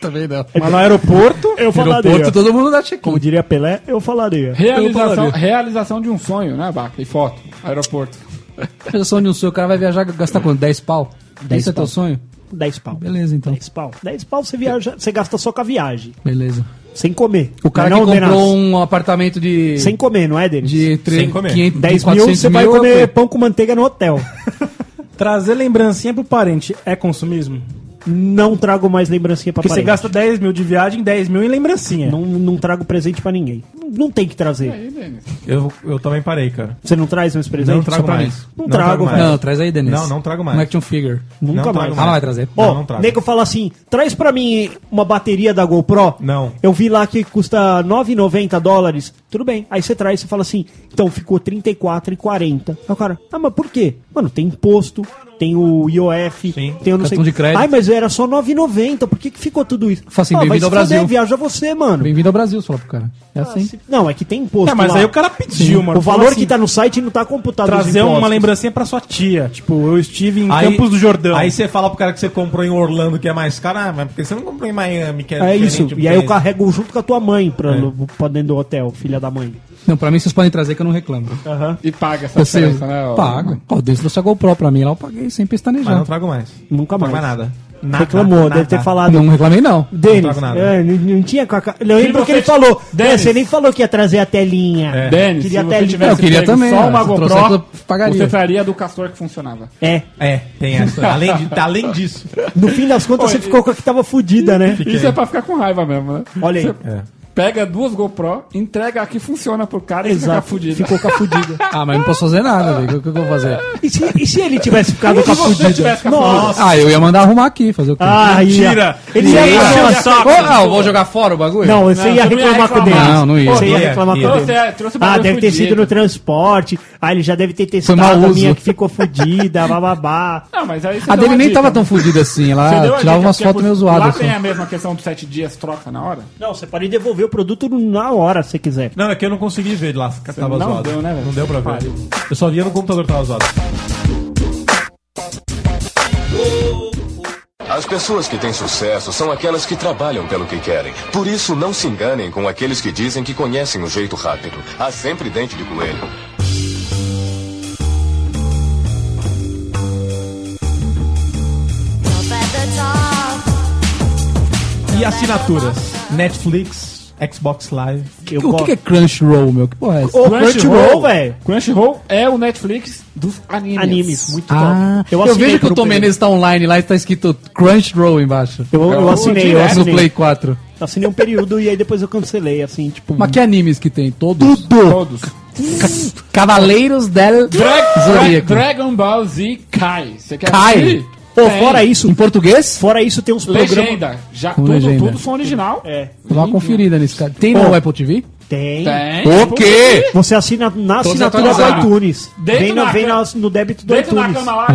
S6: Também não.
S5: Mas no aeroporto,
S4: Eu falaria.
S6: Aeroporto, todo mundo dá check
S4: Como diria Pelé, eu falaria.
S3: Realização, realização de um sonho, né, Baca? E foto. Aeroporto.
S6: Sonho de um sonho, o cara vai viajar gastar quanto? 10 pau?
S4: 10
S6: Esse é
S4: pau.
S6: teu sonho?
S4: 10 pau.
S6: Beleza, então.
S4: 10 pau. 10 pau você viaja, você gasta só com a viagem.
S6: Beleza.
S4: Sem comer.
S6: O cara
S4: Não,
S6: que
S4: Denas?
S6: comprou um apartamento de...
S4: Sem comer, não é, Denis?
S6: de tre-
S2: Sem comer.
S6: 500,
S4: 10 mil,
S6: 400
S4: você vai
S6: mil,
S4: comer
S6: eu-
S4: pão com manteiga no hotel.
S5: trazer lembrancinha pro parente é consumismo?
S4: Não trago mais lembrancinha pra
S5: Porque você
S4: parente.
S5: gasta 10 mil de viagem, 10 mil em lembrancinha.
S4: Não, não trago presente pra ninguém. Não, não tem que trazer.
S3: Aí, Denis.
S2: Eu, eu também parei, cara.
S4: Você não traz meus presentes?
S2: Não trago
S4: Só pra
S2: mais.
S4: mim? Não, trago,
S2: mais.
S4: velho.
S6: Não, traz aí, Denis.
S2: Não, não trago mais.
S6: Um action figure.
S4: Nunca
S2: Não
S4: mais.
S2: trago
S6: Ah, não vai trazer.
S4: Ó,
S2: Não, não trago.
S4: nego fala assim, traz pra mim uma bateria da GoPro.
S2: Não.
S4: Eu vi lá que custa 9,90 dólares. Tudo bem. Aí você traz e fala assim, então ficou 34,40. Aí o cara, ah, mas por quê? Mano, tem imposto, tem o IOF,
S2: Sim.
S4: tem o não
S6: Cartão
S4: sei...
S6: de crédito.
S4: Ai, mas era só 9,90. Por que, que ficou tudo isso?
S6: Fala assim,
S4: Ah,
S6: bem-vindo ao Brasil.
S4: foder, Viaja você, mano.
S6: Bem-vindo ao Brasil, você fala pro cara. É assim.
S4: Se- Não, é que tem imposto
S5: É, mas
S4: lá.
S5: aí o cara pediu, mano.
S4: O valor
S5: assim,
S4: que tá no site não tá computado
S5: Trazer uma lembrancinha pra sua tia. Tipo, eu estive em
S2: Aí-
S5: Campos do Jordão.
S2: Aí você fala pro cara que você comprou em Orlando que é mais caro, ah, mas porque você não comprou em Miami que é,
S4: É isso. E aí eu carrego junto com a tua mãe pra,
S2: É.
S4: pra dentro do hotel, filha da mãe.
S6: Não, pra mim vocês podem trazer que eu não reclamo.
S3: E paga essa
S6: Eu sei,
S3: né? ó.
S6: pago. Ó, Deus trouxe a GoPro pra mim lá, eu paguei sem
S2: Mas
S6: pestanejar.
S2: não trago mais.
S4: Nunca
S2: Não trago
S4: mais.
S2: mais nada. Nada,
S4: Reclamou,
S2: nada.
S4: deve ter falado.
S6: Não reclamei, não.
S4: Denis,
S2: trago nada.
S4: é, não, não tinha caca... Eu lembro que ele falou.
S3: Denis.
S4: Você nem falou que ia trazer a telinha.
S2: É.
S3: Denis,
S4: Queria
S3: se você tivesse
S6: Eu queria também,
S3: só uma GoPro, você traria do castor que funcionava.
S4: É.
S2: É, tem essa. além, de, tá além disso.
S4: No fim das contas, você ficou com a que tava fudida, né?
S3: Isso é pra ficar com raiva mesmo, né?
S4: Olha aí.
S3: Você
S2: É.
S3: pega duas GoPro, entrega a que funciona pro cara e fica
S4: Exato.
S3: fudido.
S4: Ficou com a fudida.
S6: Ah, mas não posso fazer nada, velho. O que, eu vou fazer?
S4: E se, e se ele tivesse ficado com a fudida?
S3: tivesse com a
S4: Nossa.
S6: Ah, eu ia mandar arrumar aqui, fazer o quê?
S4: Ah.
S5: Mentira.
S4: Ele ia uma
S6: Ô, ah, eu vou jogar fora o bagulho?
S4: Não, você
S3: Não,
S4: ia reclamar com o
S3: reclamar.
S4: Denis.
S6: Não, não ia.
S4: Você ia
S2: Ia,
S4: reclamar com o
S3: trouxe o
S4: Ah, deve ter sido no transporte. Ah, ele já deve ter testado a
S6: uso.
S4: minha que ficou fudida, bababá.
S3: Não, mas aí
S6: A dele nem tava tão fodida assim. Ela tirava umas
S3: porque
S6: fotos
S3: é
S6: meio zoadas.
S3: Lá tem a mesma questão dos sete dias, troca na hora?
S4: Não, você pode devolver o produto na hora, se quiser.
S2: Não, é que eu não consegui ver lá que tava
S3: não
S2: zoado.
S3: deu, né?
S2: Não deu pra ver.
S3: Pariu.
S2: Eu só via no computador que tava zoado.
S7: As pessoas que têm sucesso são aquelas que trabalham pelo que querem. Por isso, não se enganem com aqueles que dizem que conhecem o jeito rápido. Há sempre dente de coelho.
S2: E assinaturas? Netflix, Xbox Live.
S4: Eu
S6: O que, que é Crunchyroll, meu? Que porra é essa?
S4: Ô, Crunchyroll, velho.
S3: Crunchyroll é o Netflix dos animes.
S4: Animes, muito
S6: Ah,
S4: top.
S6: eu,
S4: assinei
S6: vejo que o Tom. Menezes tá online lá e tá escrito Crunchyroll embaixo.
S4: Eu, eu
S3: É,
S4: assinei, eu
S6: No
S4: assinei.
S6: Play 4.
S4: Assinei um período e aí depois eu cancelei, assim, tipo...
S6: Mas que animes que tem? Todos?
S3: Todos.
S6: Cavaleiros del
S3: Dra-
S6: Zodíaco.
S3: Dragon Ball Z Kai. Você quer
S6: Kai?
S3: assistir?
S4: Pô, fora isso,
S6: Em português?
S4: fora isso tem uns programas...
S3: Legenda. Já,
S6: Com
S3: tudo,
S6: legenda.
S3: tudo som original.
S4: É,
S6: Vou dar uma conferida nesse cara. Tem
S4: Pô.
S6: no Apple TV?
S4: Tem.
S3: Tem.
S6: O quê?
S4: Você assina na
S6: Todos
S4: assinatura do iTunes.
S3: Deito
S4: Vem, no,
S3: na
S4: vem na- no débito do
S3: Deito na
S4: iTunes.
S3: cama lá.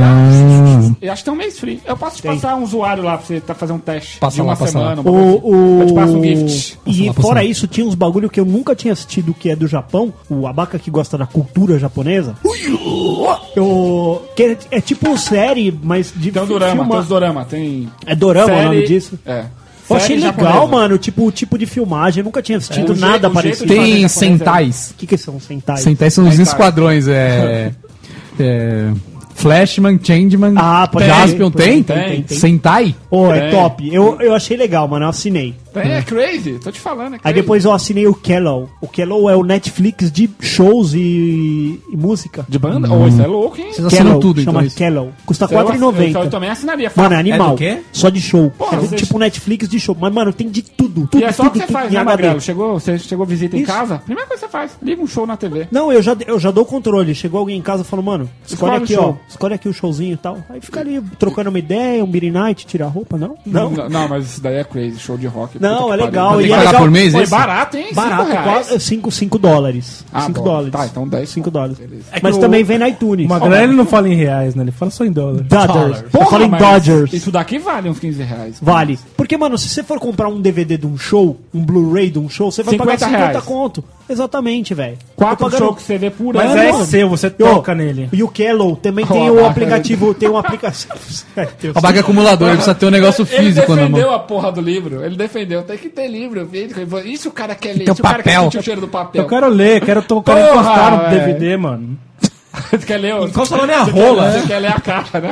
S3: Eu acho que tem um mês free. Eu posso te
S4: Tem.
S3: passar um usuário lá pra você tá fazer um teste.
S6: Passa
S3: de uma
S6: lá, passa
S3: semana.
S6: lá.
S3: uma coisa assim.
S4: O,
S3: Eu te passo
S4: o...
S3: um gift.
S4: E
S6: lá, passa
S4: fora
S6: lá.
S4: isso, tinha uns bagulho que eu nunca tinha assistido que é do Japão. O Abaca que gosta da cultura japonesa. Eu... Que é, é tipo série, mas de
S3: Tem um dorama,
S4: filma-
S3: tem os dorama. Tem
S4: É dorama o nome disso?
S3: É.
S4: Eu achei legal,
S3: japonesa.
S4: mano, tipo, o tipo de filmagem. Eu nunca tinha assistido
S3: É,
S4: nada
S3: jeito- o
S4: parecido.
S6: Tem
S3: é-
S6: Sentais.
S4: O que, que são Sentai?
S6: Sentais são os esquadrões, é... é Flashman, Changeman,
S4: Ah,
S6: Jaspion, tem?
S4: tem, tem, tem.
S6: Sentai?
S4: Pô, é
S3: Tem.
S4: top. Eu, eu achei legal, mano. Eu assinei.
S3: É, crazy, tô te falando. É
S4: Aí depois eu assinei o Kellow. O Kellow é o Netflix de shows e, e música.
S3: De banda? Ô, isso é louco, hein?
S6: Vocês assinam tudo, então.
S4: chama
S6: isso.
S4: Kellow. Custa
S3: eu- Eu, eu
S4: R$4,90.
S3: também assinaria.
S4: Mano, é
S3: fácil.
S4: animal.
S2: É do quê?
S4: Só de show.
S3: Porra,
S4: é
S3: vocês-
S4: tipo Netflix de show. Mas, mano, tem de tudo. Tudo,
S3: E é só o
S4: tudo,
S3: que você
S4: tudo
S3: faz,
S4: em
S3: né,
S4: HD.
S3: Magrelo? Chegou, você chegou visita em
S4: Isso.
S3: casa? Primeira coisa que você faz, liga um show na TV.
S4: Não, eu já, eu já dou o controle. Chegou alguém em casa e falou, mano, escolhe,
S3: Escolhe o
S4: aqui,
S3: show.
S4: ó. Escolhe aqui o showzinho e tal. Aí fica ali trocando uma ideia, um beer night, tira a roupa, não? Não.
S3: Não, não, mas isso daí é crazy, show de rock.
S4: Não, é legal.
S6: Tem
S4: E
S6: que
S4: é
S6: pagar por mês,
S3: Foi
S6: esse?
S3: barato, hein?
S4: Barato,
S3: Cinco reais.
S4: 5 cinco, cinco dólares.
S3: Ah,
S4: 5
S3: bom.
S4: dólares.
S3: Tá, então 10
S4: 5 dólares.
S5: É
S4: Mas também vem na iTunes.
S5: O Magrelo ele não fala em reais, né? Ele fala só em dólar.
S4: Dodgers. Eu falo em Dodgers.
S3: Isso daqui vale uns 15 reais.
S4: Vale. Porque, mano, se você for comprar um DVD de um show, um Blu-ray de um show, você vai pagar
S3: 50
S4: 50
S3: reais.
S4: conto. Exatamente, velho.
S3: Quatro shows que você vê por
S5: Mas
S3: ano.
S5: é seu, você toca nele.
S4: E o Kellow também tem
S3: Oh,
S4: o
S3: abaca.
S4: aplicativo, tem um aplicativo.
S6: A baga acumulador, ele precisa ter um negócio
S3: Ele
S6: físico na
S3: defendeu
S6: mão.
S3: a porra do livro. Ele defendeu. Tem que ter livro. se o cara quer ler?
S6: Tem o
S3: Se o cara quer
S6: papel.
S3: sentir o cheiro do papel?
S5: Eu quero ler, quero tocar encostar no. DVD, mano.
S3: Você quer ler? o-
S2: Encosta na minha
S3: Você
S2: rola,
S3: quer-
S2: né?
S3: Você quer ler a caixa, né?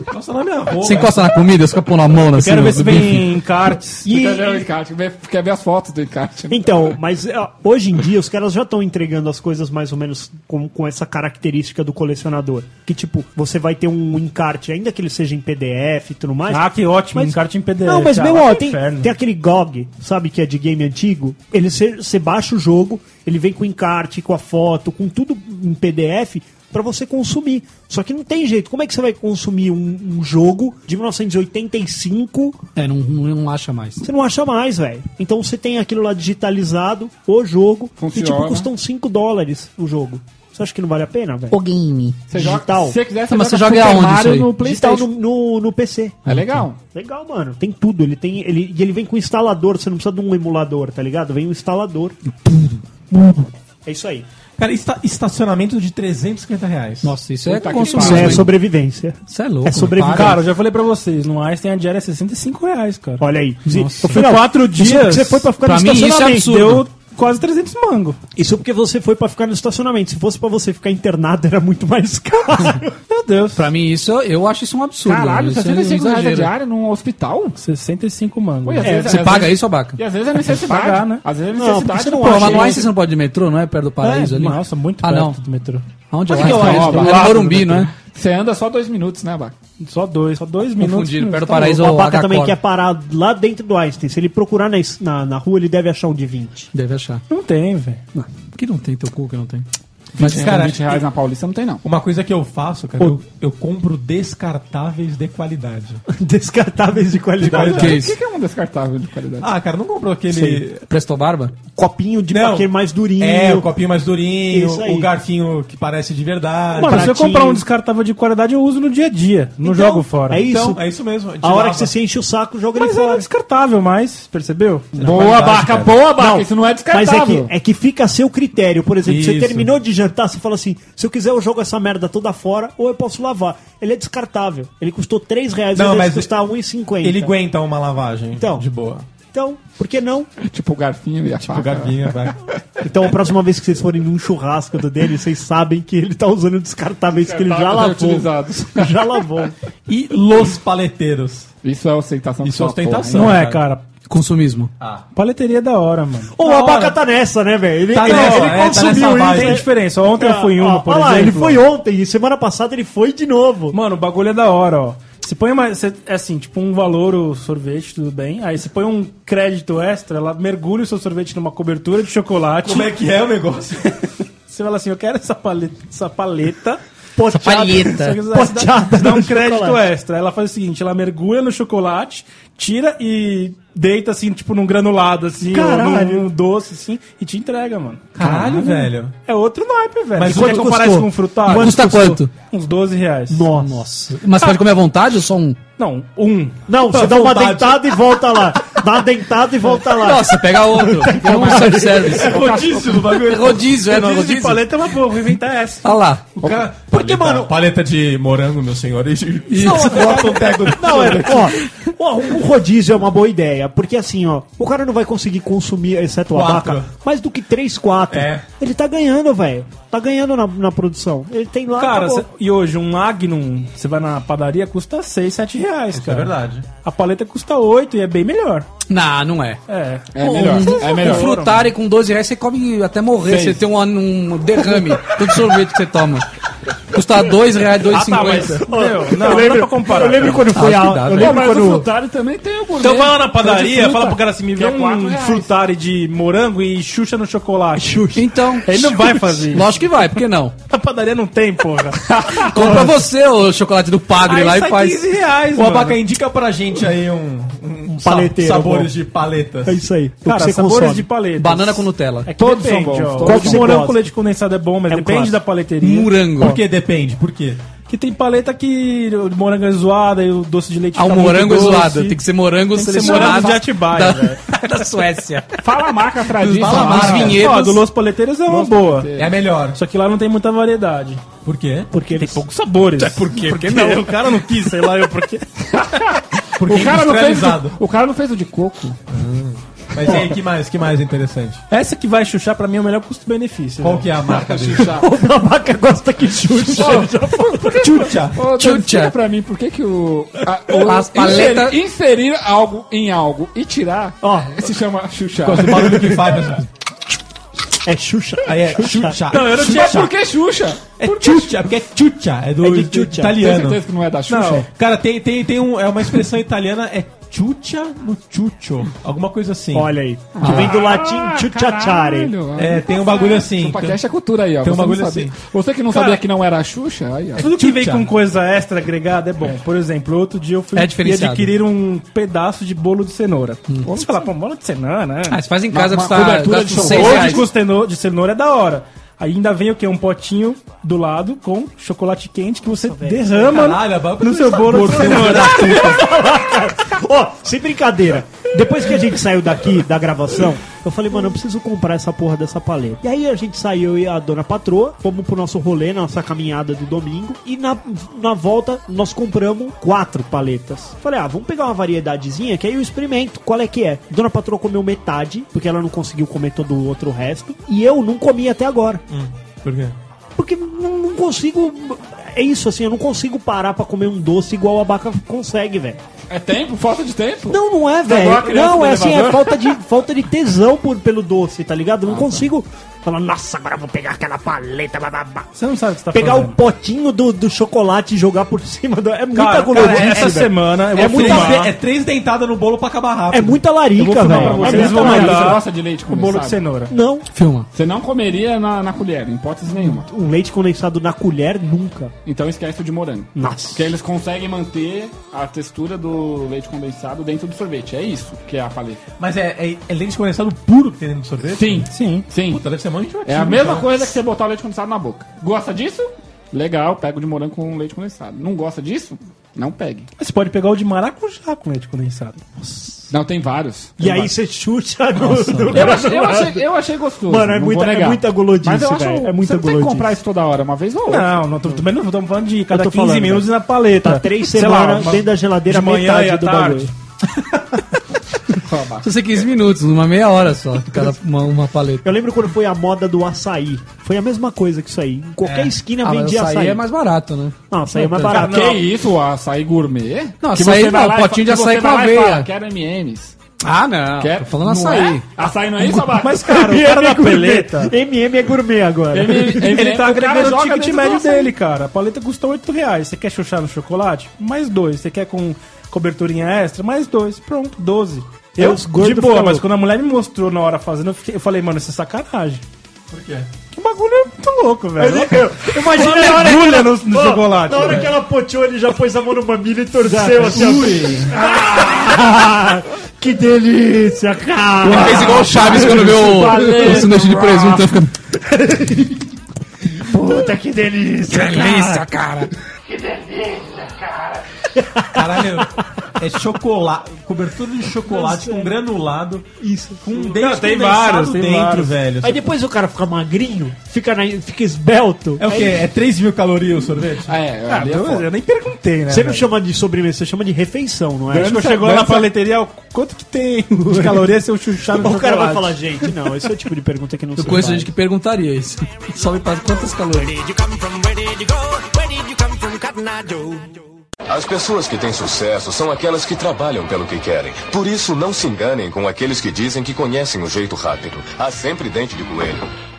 S2: Encosta na minha rola.
S6: Você encosta na comida, você fica pondo a mão assim.
S5: Quero ver se vem encartes.
S4: E-
S3: quer ler o encarte? Quer ver- ver as fotos do encarte? né?
S4: Então, mas hoje em dia os caras já estão entregando as coisas mais ou menos com, com essa característica do colecionador. Que tipo, você vai ter um encarte, ainda que ele seja em PDF e tudo mais.
S5: Ah, que ótimo,
S4: Mas-
S5: encarte em PDF.
S4: Não, mas
S5: Ah,
S4: meu,
S5: vai
S4: ó,
S5: pro
S4: tem,
S5: inferno.
S4: tem aquele GOG, sabe, que é de game antigo. Ele você baixa o jogo, ele vem com encarte, com a foto, com tudo em PDF pra você consumir. Só que não tem jeito. Como é que você vai consumir um, um jogo de 1985?
S6: É, não, não, não acha mais.
S4: Você não acha mais, velho. Então você tem aquilo lá digitalizado, o jogo,
S3: Funciona.
S4: e tipo, custam 5 dólares o jogo. Você acha que não vale a pena, velho?
S6: game.
S3: Você joga,
S4: Digital.
S3: se você quiser, você
S6: Mas você
S3: joga
S6: joga
S3: Super
S6: aonde
S3: Mario
S6: isso aí?
S3: no
S4: Digital
S3: Playstation.
S4: no, no, no PC.
S3: É legal.
S4: Legal, mano. Tem tudo. Ele tem. Ele, e ele vem com instalador. Você não precisa de um emulador, tá ligado? Vem um instalador. É isso aí.
S2: Cara, esta- estacionamento de 350 reais.
S6: Nossa, isso é
S3: Puta
S6: consumismo.
S4: Isso é sobrevivência.
S6: Isso é louco.
S4: É sobrevivência.
S6: para.
S5: Cara, eu já falei pra vocês, no Einstein a diária é 65 reais, cara.
S4: Olha aí.
S6: Nossa.
S4: Afinal,
S5: Foi quatro dias.
S4: porque Você foi pra ficar
S6: Pra
S4: no
S6: mim, isso é
S4: estacionamento.
S6: absurdo.
S5: Deu quase 300 mango.
S4: Isso porque você foi pra ficar no estacionamento. Se fosse pra você ficar internado, era muito mais caro.
S5: Meu Deus.
S6: Pra mim, isso, eu acho isso um absurdo.
S3: Caralho,
S6: isso é um
S3: 65 reais a diária num hospital?
S5: 65 mango.
S3: Oi, às
S4: É,
S3: vezes-
S6: Você
S3: às
S6: paga
S3: vezes-
S6: isso, Abaca?
S3: E às vezes é necessidade.
S5: Pagar, né?
S3: Às vezes é
S4: Não,
S3: necessidade.
S6: Pô, mas
S4: isso.
S6: Einstein você não pode ir de metrô, não é? Perto do paraíso
S5: É,
S6: ali?
S5: Nossa, muito
S6: Ah,
S5: perto
S6: não.
S5: do metrô.
S6: Onde é
S3: Onde que é o
S6: Einstein?
S3: Einstein?
S6: É no
S5: do
S6: Morumbi, não é?
S3: Você anda só dois minutos, né, Baca?
S5: Só dois, só dois minutos.
S6: Confundido, perto do
S5: Tá
S6: paraíso
S4: o
S6: ou
S4: Abaca também
S6: H-Core.
S4: quer parar lá dentro do Einstein. Se ele procurar na, es- na, na rua, ele deve achar um de 20.
S6: Deve achar.
S5: Não tem, velho.
S6: Por que não tem teu cu que não tem? Mas,
S3: Mas,
S2: cara,
S3: 20 reais na Paulista não tem, não.
S2: Uma coisa que eu faço, cara, eu, eu compro descartáveis de qualidade.
S4: Descartáveis de qualidade.
S6: O que é isso?
S3: que que é um descartável de qualidade?
S2: Ah, cara, não comprou aquele.
S6: Prestou barba?
S4: Copinho de
S2: Não.
S4: aquele mais durinho.
S2: É, o copinho mais durinho,
S4: Isso aí.
S2: o garfinho que parece de verdade.
S5: Mano, se eu
S4: pratinho.
S5: comprar um descartável de qualidade, eu uso no dia a dia. Não
S4: Então,
S5: jogo fora.
S4: é isso.
S2: Então, é isso mesmo.
S4: A hora que você se enche o saco, joga ele
S5: Mas era
S4: fora.
S5: descartável, mas, percebeu?
S3: Boa,
S2: qualidade,
S3: Baca,
S2: cara.
S3: boa, Baca.
S4: Não,
S3: Isso não é
S4: Mas é
S3: descartável.
S4: que, é que fica a seu critério. Por exemplo, você
S2: Isso.
S4: terminou de jantar, você fala assim: se eu quiser, eu jogo essa merda toda fora ou eu posso lavar. Ele é descartável. Ele custou 3 reais,
S2: Não, mas
S4: de custar 1,50.
S2: Ele aguenta uma lavagem.
S4: Então.
S2: De boa.
S4: Então, por que não?
S3: Tipo o garfinho e a
S2: Tipo,
S3: faca.
S2: garfinho, vai.
S4: Então, a próxima vez que vocês forem num churrasco do dele, vocês sabem que ele tá usando descartáveis que ele já lavou. Já lavou.
S2: E los paleteiros.
S3: Isso é ostentação.
S2: Isso é ostentação.
S5: Não é,
S2: cara.
S6: Consumismo.
S5: Paleteria é da hora, mano.
S4: O
S2: Da
S4: Abaca
S2: hora.
S4: tá nessa, né, velho? Ele,
S2: Tá
S4: ele,
S2: nessa,
S4: ele
S2: é, tá
S4: consumiu isso.
S5: Tem
S4: né?
S5: diferença. Ontem eu fui em uma,
S4: Ó,
S5: por
S4: olha lá,
S5: exemplo.
S4: ele foi ontem e semana passada ele foi de novo.
S5: Mano, o bagulho é da hora, ó. Você põe mais. você- é assim, tipo um valor o sorvete, tudo bem. Aí você põe um crédito extra, ela mergulha o seu sorvete numa cobertura de chocolate.
S2: Como é que é o negócio?
S5: Você fala assim, eu quero essa paleta. Essa paleta
S6: Palheta.
S4: Pochada
S5: dá, um crédito
S4: chocolate.
S5: extra. Ela faz o seguinte, ela mergulha no chocolate, tira e deita assim, tipo num granulado, assim, ou
S4: Caralho.
S5: num, num doce, assim, e te entrega, mano.
S2: Caralho, velho.
S5: É outro naipe, velho.
S2: Mas
S5: Você
S2: quanto
S5: comparar isso com um frutável?
S6: Custa
S5: Custou
S6: quanto?
S5: Uns 12 reais.
S4: Nossa.
S6: Nossa. Mas pode comer à vontade ou só um?
S5: Não, um.
S4: Não, você dá uma
S2: vontade.
S4: dentada e volta lá. dá uma dentada e volta lá.
S6: Nossa, pega outro. Tem um self-service.
S5: Rodízio do bagulho.
S6: Rodízio, é, não é
S5: Rodízio de paleta é uma boa, vou inventar essa.
S6: Olha lá.
S2: O cara,
S4: Porque,
S2: paleta,
S4: mano-
S2: Paleta de morango, meu senhor. E, não, bota um tego
S4: Não, é, ó, ó, o rodízio é uma boa ideia, porque assim, ó, o cara não vai conseguir consumir, exceto o
S2: Quatro.
S4: abaca, mais do que 3, 4.
S2: É.
S4: Ele tá ganhando, velho. Tá ganhando na, na produção. Ele tem lá.
S5: Cara, cê- e hoje um Magnum, você vai na padaria, custa 6, 7 reais,
S2: É
S5: cara.
S2: verdade.
S5: A paleta custa 8 e é bem melhor.
S6: Não, não é.
S5: É.
S3: É melhor. É
S6: Um
S3: melhor.
S6: frutari com 12 reais você come até morrer.
S3: Seis.
S6: Você tem um, um derrame. Tanto sorvete que você toma. Custa 2 reais, 2,50.
S5: Meu, não,
S4: eu lembro,
S5: não dá pra comparar.
S4: eu lembro quando foi
S6: Acho
S4: a. eu.
S3: Pô,
S4: lembro
S3: mas o
S4: quando.
S3: frutari também tem o gourmet.
S5: Então vai lá na
S3: de
S5: padaria, fala pro cara assim, me vê
S3: é
S5: um
S3: reais.
S5: frutari de morango e xuxa no chocolate.
S6: Então,
S5: Ele não vai fazer isso.
S6: lógico que vai, por que não?
S5: Na padaria não tem, porra.
S6: Compra você o chocolate do Pagre
S5: Aí
S6: lá e faz.
S5: 15 reais,
S2: O
S5: mano.
S2: Abaca, indica pra gente aí um, um, sa-
S4: paleteiro
S2: sabores
S4: bom.
S2: de paletas.
S4: É isso aí.
S5: Cara, sabores
S4: consome.
S5: de paleta.
S6: Banana com Nutella.
S5: É
S3: Todos
S5: depende,
S3: são bons,
S5: ó.
S3: todos.
S5: O morango
S4: gosta?
S5: com leite condensado é bom, mas
S4: É um
S5: depende
S4: clássico.
S5: da paleteria.
S6: Morango.
S2: Por que depende? Por quê?
S5: Que tem paleta que o morango é zoado e o doce de leite
S6: Ah, o
S5: muito
S6: morango é
S5: doce.
S6: zoado. Tem que ser morango
S5: Tem que ser morango de Atibaia,
S6: da,
S5: velho.
S6: da Suécia.
S3: Fala a marca tradicional.
S6: Fala a marca.
S3: Fala.
S6: vinhedos.
S5: Ó, do Los Paleteiros é uma boa.
S2: É melhor.
S5: Só que lá não tem muita variedade.
S2: Por quê?
S4: Porque
S5: Tem
S4: eles...
S5: poucos sabores. É por quê? Porque não. O cara não quis, sei lá eu por quê.
S2: Porque
S3: O cara, não fez o, o cara não fez o de coco.
S2: Mas e aí, que mais, que mais interessante?
S5: Essa que vai chuchar pra mim é o melhor custo-benefício.
S2: Qual
S5: né?
S2: que é a marca dele?
S4: O babaca gosta que chucha.
S2: Chucha.
S3: Ô,
S6: Tchutcha.
S3: Explica pra mim por que que o... A, o
S6: As paleta-
S3: inserir, inserir algo em algo e tirar
S4: Ó.
S3: se chama chuchar.
S2: Causa do barulho que faz.
S4: É xuxa.
S2: Aí é chucha.
S5: Não, eu não tinha...
S3: Mas por que Xuxa?
S2: É chucha, porque é chucha. É do,
S4: É de
S2: do
S4: chucha.
S3: Tem
S2: italiano.
S3: certeza que não é da Xuxa?
S5: Não.
S2: Cara, tem, tem, tem um, é uma expressão italiana, é chucha no chucho. Alguma coisa assim.
S4: Olha aí. Que vem do latim chuchachare.
S3: Caralho,
S2: É, tem um bagulho assim.
S3: Chupacast é cultura aí, ó.
S2: Tem um bagulho assim.
S3: Você que não
S5: Cara,
S3: sabia que não era a Xuxa, aí, ó.
S5: Tudo que vem com coisa extra agregada é bom. Por exemplo, outro dia eu fui
S6: É
S5: adquirir um pedaço de bolo de cenoura. Você fala, pô, bolo de cenoura, né?
S6: Ah, você faz em casa,
S3: Uma-
S6: custa,
S3: uma cobertura
S6: gasta
S3: de
S6: uns 6
S5: Bolo
S6: reais.
S5: de cenoura, de cenoura é da hora. Aí ainda vem o quê? Um potinho do lado com chocolate quente que você derrama
S2: Caralho,
S5: no seu bolo de cenoura.
S4: Ó, sem brincadeira. Depois que a gente saiu daqui da gravação, eu falei, mano, eu preciso comprar essa porra dessa paleta. E aí a gente saiu e a dona patroa, fomos pro nosso rolê, nossa caminhada do domingo. E na, na volta nós compramos quatro paletas. Falei, ah, vamos pegar uma variedadezinha que aí eu experimento. Qual é que é? Dona patroa comeu metade, porque ela não conseguiu comer todo o outro resto. E eu não comi até agora.
S2: Por quê?
S4: Porque não, não consigo. É isso, assim, eu não consigo parar pra comer um doce igual a Abaca consegue, velho.
S3: É tempo? Falta de tempo?
S4: Não, não é,
S3: a
S4: velho. Não, é assim, é
S3: elevador?
S4: falta de, falta de tesão por, pelo doce, tá ligado? Não consigo falar, nossa, agora eu vou pegar aquela paleta, bababá.
S5: Você não sabe o que você tá
S4: Pegar o potinho do, do chocolate e jogar por cima do. É muita
S5: Cara, essa
S4: velho.
S5: semana eu
S4: É
S5: vou
S4: muita
S5: filmar
S2: É três dentadas no bolo pra acabar rápido.
S4: É muita larica, velho. É
S5: vocês,
S4: muita
S5: vão mandar
S3: Você gosta de leite
S5: o bolo de cenoura.
S4: Não,
S6: Filma.
S3: Você não comeria na, na colher, em hipótese nenhuma.
S4: um leite condensado na colher, nunca.
S3: Então esquece o de morango.
S4: Nossa.
S3: Porque eles conseguem manter a textura do leite condensado dentro do sorvete. É isso que é a paleta.
S2: Mas é, é, é leite condensado puro que tem dentro do sorvete?
S3: Sim,
S5: Sim.
S3: sim.
S2: Puta, deve ser muito enjoativo,
S3: É a mesma
S2: então.
S3: coisa que você botar o leite condensado na boca. Gosta disso? Legal, pega o de morango com leite condensado. Não gosta disso? Não pegue.
S5: Mas Você pode pegar o de maracujá com leite condensado.
S3: Não, tem vários.
S4: E aí você chucha no. no-
S3: Eu achei, eu, achei, eu achei gostoso.
S4: Mano, é muita- é muita gulodice,
S3: Mas eu acho,
S4: velho, é muita
S3: você tem que comprar isso toda hora, uma vez ou outra.
S5: Não, não tô, também não estamos falando de cada
S4: tô
S5: 15
S4: falando,
S5: minutos na paleta.
S4: Tá três semanas dentro da geladeira,
S5: de manhã
S4: metade
S5: e
S4: do
S5: tarde.
S4: bagulho.
S6: Se você 15 minutos, uma meia hora só, cada uma, uma paleta.
S4: Eu lembro quando foi a moda do açaí. Foi a mesma coisa que isso aí. Em qualquer esquina
S6: Ah,
S4: vendia
S6: açaí
S4: açaí.
S6: é mais barato, né?
S4: Não, açaí é mais
S3: Cara,
S4: barato.
S3: que isso, açaí gourmet?
S6: Não,
S3: Que
S6: açaí não, potinho de açaí com
S3: e
S6: aveia.
S3: fala, Quero M&M's.
S6: Ah, não.
S3: Quer-
S6: Tô falando
S3: não
S6: açaí.
S3: é? Açaí não é isso, Abaca?
S5: Mas, cara, o cara da peleta,
S4: MM é gourmet agora.
S5: ele tá agregando o ticket
S3: médio
S5: médio dele, cara. A paleta custa 8 reais. Você quer chuchar no chocolate? Mais dois. Você quer com coberturinha extra? Mais dois. Pronto, 12. Eu, de boa, mas quando a mulher me mostrou na hora fazendo, eu, fiquei- eu falei, mano, isso é sacanagem.
S2: Por quê?
S5: Que bagulho é muito louco, velho.
S4: Imagina hora que
S5: mergulha
S4: ela,
S5: no- no
S4: Ó,
S5: chocolate,
S4: Na hora
S5: velho.
S4: que ela poteou, ele já pôs a mão no mamilo e torceu assim. ó. Ah, que delícia, cara.
S6: Fez igual o Chaves quando vê o, o sanduíche de presunto. Fica...
S4: Puta, que delícia, cara.
S6: Delícia, cara.
S2: Caralho, é chocolate, cobertura de chocolate com granulado. Isso. Com um dente
S5: Não, tem vários, tem
S2: dentro,
S5: vários.
S2: velho.
S4: Aí depois o cara fica magrinho, fica, na- fica esbelto.
S2: É o quê? É 3 mil calorias o sorvete?
S3: Ah, é,
S5: Ah,
S3: ali é
S5: eu,
S3: foda.
S5: eu nem perguntei, né?
S4: Você não
S5: velho?
S4: chama de sobremesa, você chama de refeição, não é?
S5: Acho que chegou lá na paleteria, quanto que tem de calorias se eu chuchar no
S4: O cara vai
S5: chocolate?
S4: falar, gente, não, esse é o tipo de pergunta que não
S6: Eu
S4: se
S6: conheço
S4: faz.
S6: gente que perguntaria isso. Só me passa quantas calorias.
S9: Where did you come from? Where did you go? Where did you come from, Cotton Eye Joe?
S7: As pessoas que têm sucesso são aquelas que trabalham pelo que querem. Por isso, não se enganem com aqueles que dizem que conhecem o jeito rápido. Há sempre dente de coelho.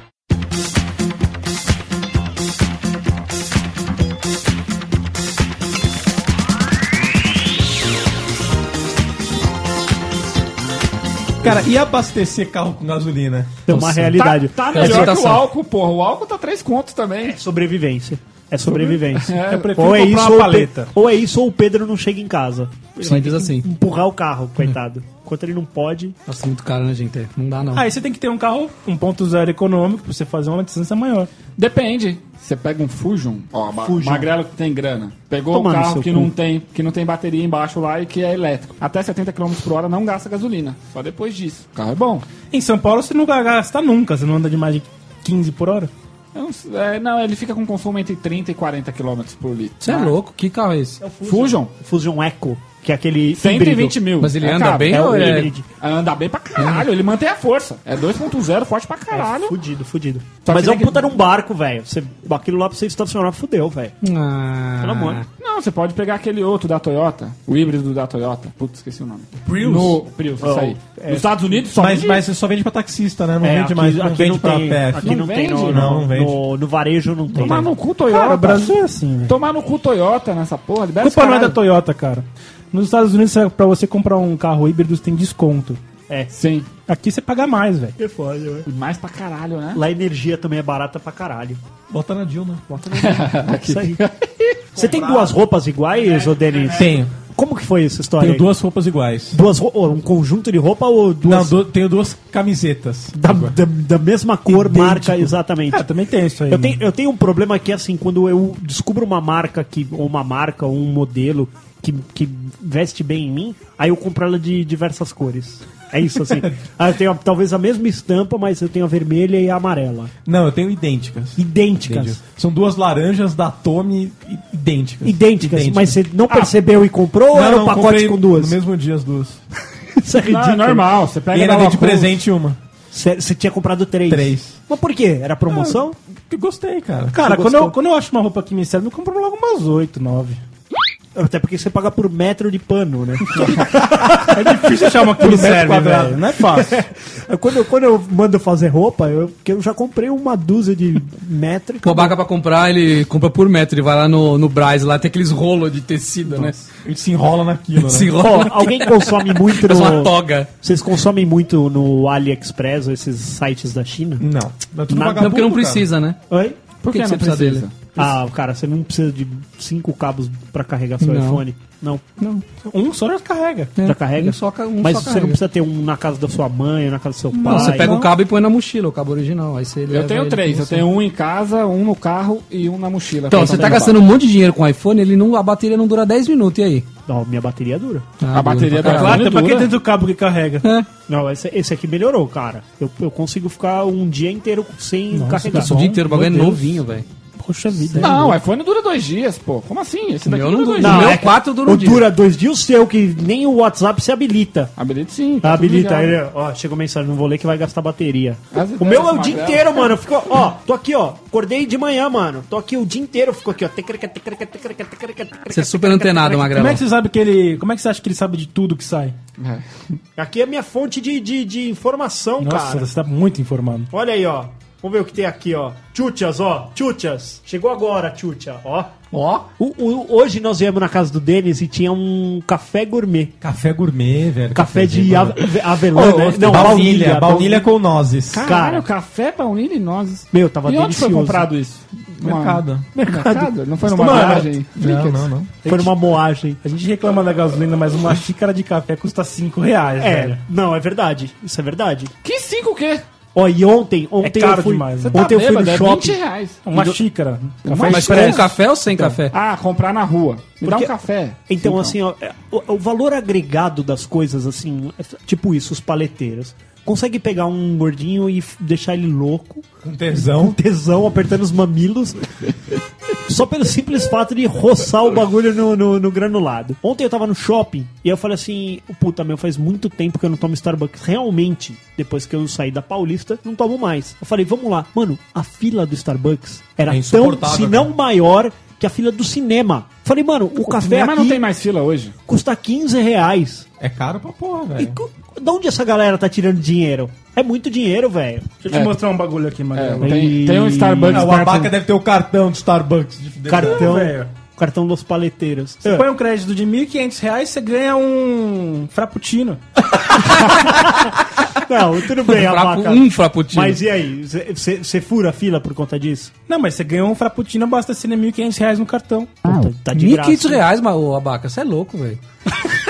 S2: Cara, e abastecer carro com gasolina?
S4: É uma realidade.
S3: Tá
S6: É
S3: melhor que o álcool, porra. O álcool tá 3 contos também.
S4: Sobrevivência. É sobrevivência.
S3: É,
S5: Eu prefiro
S4: Ou é, isso,
S5: uma
S4: ou, o
S5: paleta.
S4: Ou é isso ou o Pedro não chega em casa. Ele
S6: Simples
S4: que
S6: assim.
S4: Empurrar o carro, coitado. Enquanto ele não pode.
S6: Nossa, muito caro, né, gente? Não dá, não.
S5: Aí você tem que ter um carro 1.0 econômico pra você fazer uma distância maior.
S3: Depende. Você pega um Fusion, ó,
S4: Fusion.
S3: magrelo que tem grana. Pegou
S4: Toma
S3: um carro que
S4: cu.
S3: não, tem, que não tem bateria embaixo lá e que é elétrico. Até 70 km por hora não gasta gasolina. Só depois disso. O carro é bom.
S5: Em São Paulo você não gasta nunca, você não anda de mais de 15 por hora.
S3: Eu não, é, não, ele fica com consumo entre 30 e 40 km por litro.
S6: Você é louco? Que carro é esse?
S3: Fusion?
S4: Fusion Eco, que é aquele
S3: 120 mil.
S6: Mas ele
S3: É
S6: anda bem
S4: É
S6: ou
S4: o
S6: é...
S4: híbrido.
S3: Anda bem pra caralho, ele mantém a força. É 2.0, forte pra caralho.
S4: Fudido, fudido.
S3: Só
S4: Mas é um puta
S3: que-
S4: num barco, velho. Você- Aquilo lá pra você estacionar, fudeu, velho.
S6: Ah,
S4: Pelo amor.
S3: Não, você pode pegar aquele outro da Toyota, o híbrido da Toyota. Putz, esqueci o nome.
S2: Prius?
S3: No Prius, isso
S4: Oh,
S3: aí.
S4: é.
S3: Nos Estados Unidos só
S2: Mas,
S3: vende-
S2: mas você só vende pra taxista, né? Não
S4: É,
S2: vende
S4: aqui,
S2: mais, não
S4: aqui
S2: vende
S4: não
S2: pra
S4: tem,
S2: PF.
S4: aqui não,
S3: Não
S4: tem
S3: vende?
S2: Não, não vende.
S4: no, no varejo não tem.
S3: Tomar no cu Toyota.
S5: Cara, o Brasil é assim, velho.
S3: Tomar no cu Toyota nessa porra,
S5: culpa não é da. Toyota, cara. Nos Estados Unidos, pra você comprar um carro híbrido, você tem desconto.
S4: É.
S3: Sim.
S5: Aqui você paga mais, velho.
S4: Que foda, velho.
S3: E mais pra caralho, né?
S4: Lá a energia também é barata pra caralho.
S2: Bota na Dilma. Bota
S4: Isso aí. Você tem duas roupas iguais, ô Denis?
S2: Tenho.
S4: Como que foi essa história?
S2: Tenho
S4: aí?
S2: duas roupas iguais.
S4: Duas ro- ou um conjunto de roupa ou
S2: Não,
S4: duas
S2: du- tenho duas camisetas.
S4: da, da, da mesma cor,
S2: Idêntico.
S4: marca, exatamente.
S5: Ah, também tem isso aí.
S4: Eu tenho, eu tenho um problema que, assim, quando eu descubro uma marca, que, ou uma marca, ou um modelo que, que veste bem em mim, aí eu compro ela de diversas cores. É isso, assim. Aí eu tenho a- talvez a mesma estampa, mas eu tenho a vermelha e a amarela.
S2: Não, eu tenho idênticas.
S4: Idênticas.
S2: Entendi. São duas laranjas da Tommy i- idênticas.
S4: Idênticas, mas você não percebeu e comprou ou
S2: Não,
S4: era um
S2: não,
S4: pacote com duas?
S2: No mesmo dia as duas.
S4: Isso é
S3: Não, é
S4: ridículo.
S3: normal. Você pega
S2: E ainda dei de presente uma.
S4: Você tinha comprado três?
S2: Três.
S4: Mas por quê? Era promoção?
S2: Que gostei, cara.
S5: Cara, quando eu, quando eu acho uma roupa que me serve, eu compro logo umas 8, 9.
S4: Até porque você paga por metro de pano, né?
S5: É difícil achar uma que me serve,
S2: quadrado.
S5: velho. Não é fácil.
S4: quando, eu, quando eu mando fazer roupa, eu, eu já comprei uma dúzia de metro.
S6: O Baca pra comprar, ele compra por metro. Ele vai lá no, no Braz, lá tem aqueles rolos de tecido, né?
S2: A gente se enrola naquilo, né?
S6: Se enrola.
S4: alguém consome muito
S6: Faz uma
S4: no...
S6: toga.
S4: Vocês consomem muito no AliExpress, ou esses sites da China?
S2: Não. Mas tudo
S4: Não,
S6: Não, porque não
S2: cara.
S6: precisa, né?
S4: Oi?
S6: Por que,
S3: que
S6: que você
S3: não
S6: precisa
S3: precisa?
S6: dele?
S4: Ah, cara, você não precisa de cinco cabos pra carregar seu
S6: Não.
S4: iPhone. Não.
S5: Não. Um só já carrega.
S4: Já carrega?
S6: Um só, um
S4: Mas
S6: só
S4: você
S6: carrega.
S4: não precisa ter um na casa da sua mãe, na casa do seu pai.
S6: Não, você pega
S5: não.
S6: o cabo e põe na mochila, o cabo original. Aí você
S3: Eu
S6: leva
S3: tenho três. Eu tenho um em casa, um no carro e um na mochila.
S6: Então, você tá gastando um monte de dinheiro com o iPhone, ele não, a bateria não dura 10 minutos, e aí?
S4: Não, minha bateria dura.
S6: Ah,
S3: A bateria
S6: dura caralho.
S5: Claro, até pra quem dentro do cabo que carrega.
S6: É.
S4: Não, esse, esse aqui melhorou, cara. Eu, eu consigo ficar um dia inteiro sem
S5: Nossa,
S4: carregar.
S6: Isso o dia inteiro, o bagulho é novinho, velho.
S5: Poxa vida.
S3: Não, o iPhone dura dois dias, pô. Como assim? Esse
S6: O
S3: daqui
S6: meu não
S3: dura dois dias.
S6: O meu
S4: é que
S6: quatro dura um
S4: o
S6: dia.
S4: dura dois dias, o seu, que nem o WhatsApp se habilita.
S3: Habilita sim. tá tudo
S4: habilita. Ele, ó, chegou mensagem, não vou ler que vai gastar bateria.
S3: As
S4: O
S3: ideias
S4: meu é o dia inteiro, mano. Ficou, ó, tô aqui, ó. Acordei de manhã, mano. Tô aqui o dia inteiro, ficou aqui, ó. Tecreca, tecreca, tecreca, tecreca, tecreca,
S6: Você é super antenado, Magrelo.
S5: Como é que você sabe que ele. Como é que você acha que ele sabe de tudo que sai?
S3: É.
S4: Aqui é minha fonte de, de, de informação,
S5: Nossa,
S4: cara.
S5: você tá muito informado.
S4: Olha aí, ó. Vamos ver o que tem aqui, ó. Chuchas, ó. Chuchas. Chegou agora, chucha, ó.
S3: Ó.
S4: O- o- hoje nós viemos na casa do Denis e tinha um café gourmet.
S2: Café gourmet, velho.
S4: Café de
S2: gourmet.
S4: ave- avelã,
S2: Ô,
S4: né?
S2: ô, baunilha, baunilha com nozes.
S4: Cara.
S3: Caralho, café, baunilha e nozes.
S4: Meu, tava
S3: e onde foi
S4: delicioso.
S3: comprado isso? Uma-
S2: Mercado.
S3: Mercado? Não foi numa
S4: Mano,
S3: viagem?
S2: Não, não, não.
S4: Foi numa moagem.
S5: A gente reclama da gasolina, mas uma xícara de café custa 5 reais,
S4: É,
S5: velho.
S4: não, é verdade. Isso é verdade.
S3: Que cinco o quê?
S4: Ó, e ontem, ontem
S5: caro
S4: eu fui,
S5: demais, né?
S4: ontem eu fui
S3: bêbado,
S4: no
S3: é
S4: shopping.
S3: 20 reais.
S5: Uma xícara. Café
S6: Mas com café ou sem café?
S3: Ah, comprar na rua. Me dá
S4: Porque-
S3: um café.
S4: Então,
S3: Sim,
S4: assim, ó, é, o, o valor agregado das coisas, assim, é tipo isso, os paleteiros. Consegue pegar um gordinho e deixar ele louco,
S2: Com
S4: com
S2: tesão.
S4: tesão, apertando os mamilos, só pelo simples fato de roçar o bagulho no, no- no granulado. Ontem eu tava no shopping e eu falei assim: puta, meu, faz muito tempo que eu não tomo Starbucks. Realmente, depois que eu saí da Paulista, não tomo mais. Eu falei: vamos lá. Mano, a fila do Starbucks era
S2: É
S4: tão, se não maior, que a fila do cinema. Falei, mano, o, café
S3: Mas
S4: aqui
S3: não tem mais fila hoje.
S4: custa 15 reais.
S2: É caro pra porra,
S4: E
S2: velho.
S4: de onde essa galera tá tirando dinheiro? É muito dinheiro, velho.
S5: Deixa eu te
S3: É.
S5: mostrar um bagulho aqui,
S3: É,
S5: Magrelo.
S3: tem,
S4: E-
S3: tem um Starbucks
S2: Ah, o Abaca deve ter o cartão do Starbucks.
S4: Cartão,
S5: velho.
S4: Cartão dos paleteiros.
S5: Você põe um crédito de 1.500 reais, você ganha um frappuccino.
S4: Não, tudo bem,
S6: Frapu-
S4: Abaca.
S6: um frappuccino.
S4: Mas e aí? Você fura a fila por conta disso?
S5: Não, mas você ganhou um frappuccino, basta ser 1.500 reais no cartão.
S4: Puta, tá de
S6: 1.500
S4: graça.
S6: reais, mas, ô, Abaca, você é louco, velho.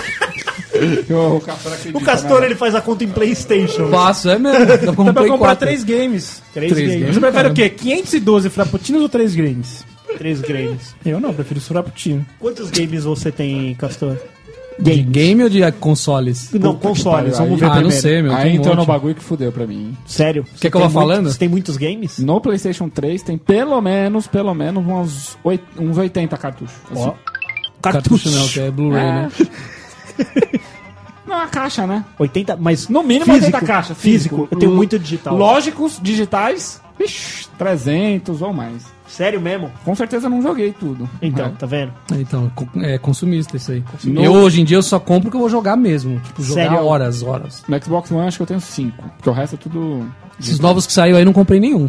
S3: O Castor acredita,
S4: O Castor,
S3: né?
S4: ele faz a conta em Playstation.
S6: Faço, é mesmo.
S5: Dá pra comprar
S6: quatro.
S5: três games.
S4: Três
S6: Três
S4: games.
S5: Você prefere o quê? 512 frappuccinos ou três games?
S4: Três games.
S5: Eu não, prefiro os frappuccino.
S4: Quantos games você tem, Castor?
S6: De game ou de consoles?
S4: Não, consoles.
S3: pariu,
S4: Vamos ver
S6: Ah,
S4: primeiro.
S6: não sei, meu.
S3: Aí
S6: um
S3: entrou no bagulho que fudeu pra mim.
S4: Sério?
S6: Quer que eu vá falando?
S4: Você tem muitos games?
S3: No PlayStation 3 tem pelo menos, pelo menos uns, oit- uns 80 cartuchos. Assim.
S4: Ó.
S6: Cartucho não, que é Blu-ray, né?
S3: Não, a caixa, né?
S4: 80, mas
S3: No mínimo
S4: físico,
S3: 80 caixas.
S4: Físico. Eu tenho muito digital.
S3: Lógicos, digitais, ixi, 300 ou mais.
S4: Sério mesmo?
S3: Com certeza não joguei tudo.
S4: Então,
S3: É.
S4: tá vendo?
S6: Então, é consumista isso aí.
S3: No-
S6: Eu hoje em dia eu só compro que eu vou jogar mesmo. Tipo, jogar
S4: Sério?
S6: horas, horas.
S3: No Xbox One acho que eu tenho 5. Porque o resto é tudo.
S6: Esses novos que saiu aí não comprei nenhum.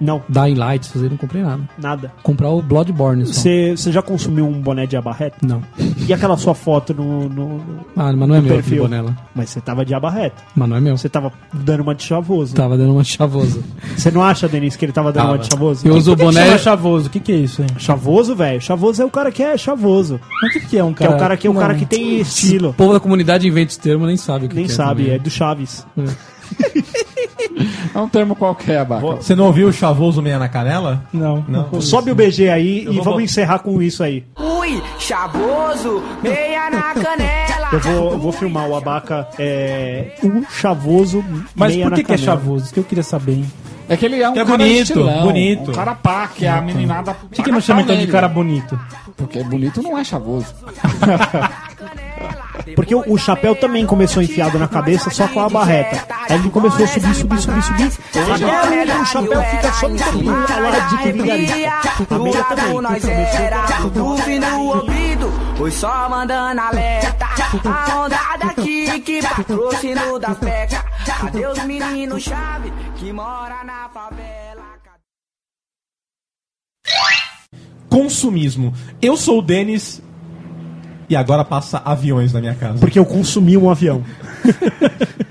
S4: Não,
S6: Dying Light, aí não comprei nada.
S4: nada.
S6: Comprar o Bloodborne só.
S4: Você você já consumiu um boné de abarreta?
S6: Não.
S4: E aquela sua foto no. no- no-
S6: Ah, mas não é meu
S4: perfil.
S6: boné lá.
S4: Mas você tava de abarreta.
S6: Mas não é meu.
S4: Você tava dando uma de chavoso.
S6: Tava dando uma chavosa.
S4: Você não acha, Denise, que ele tava dando
S6: Tava.
S4: uma de chavoso?
S6: Eu uso o
S5: que que
S6: boné.
S5: chama chavoso? O que, que é isso, hein?
S4: Chavoso, velho. Chavoso é o cara que é chavoso.
S5: Mas o que, que é um
S4: Que
S5: cara?
S4: é o cara que é o cara que tem
S6: O
S4: estilo.
S6: povo da comunidade inventa os termos, nem sabe o que
S4: Nem
S6: que
S4: sabe,
S6: também.
S4: é do Chaves.
S3: É um termo qualquer, Abaca.
S2: Você não ouviu o chavoso meia na canela?
S5: Não.
S2: Não.
S4: Sobe o BG aí e
S2: vou
S4: vamos encerrar com isso aí.
S9: Ui, chavoso, meia na canela.
S4: Eu vou, eu vou filmar o Abaca é, um chavoso
S5: Mas
S4: meia
S5: por
S4: na
S5: que, que é chavoso? Isso que eu queria saber, hein?
S3: É que ele é um
S2: Que é
S3: cara
S2: bonito,
S3: estilão,
S2: bonito.
S3: Um cara pá, que a meninada.
S5: Por que, que não chama então de cara bonito?
S3: Porque bonito não é chavoso.
S4: Porque o, o chapéu também começou enfiado na cabeça só com a barreta. Aí ele começou a subir, subir, subir, subir. Agora o chapéu fica só no topo, a lá de vigarista. A meia também.
S9: nós era Groove no ouvido, foi só mandando alerta A onda daqui que patrocínio da peca Cadê os meninos chave que mora na favela?
S2: Consumismo. Eu sou o Denis e agora passa aviões na minha casa.
S4: Porque eu consumi um avião.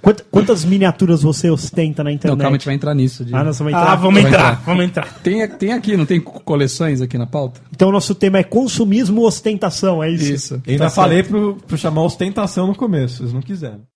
S4: Quant- Quantas miniaturas você ostenta na
S6: Não,
S4: internet?
S6: calma, a gente vai entrar nisso. de-
S4: Ah, nós vamos entrar.
S5: Ah, vamos entrar,
S6: entrar.
S5: vamos entrar.
S6: Tem, tem aqui, não tem co- coleções aqui na pauta?
S4: Então nosso tema é consumismo ostentação, é isso?
S6: Isso.
S2: Eu ainda
S4: Tá
S2: falei pro, pro chamar ostentação no começo, vocês não quiseram.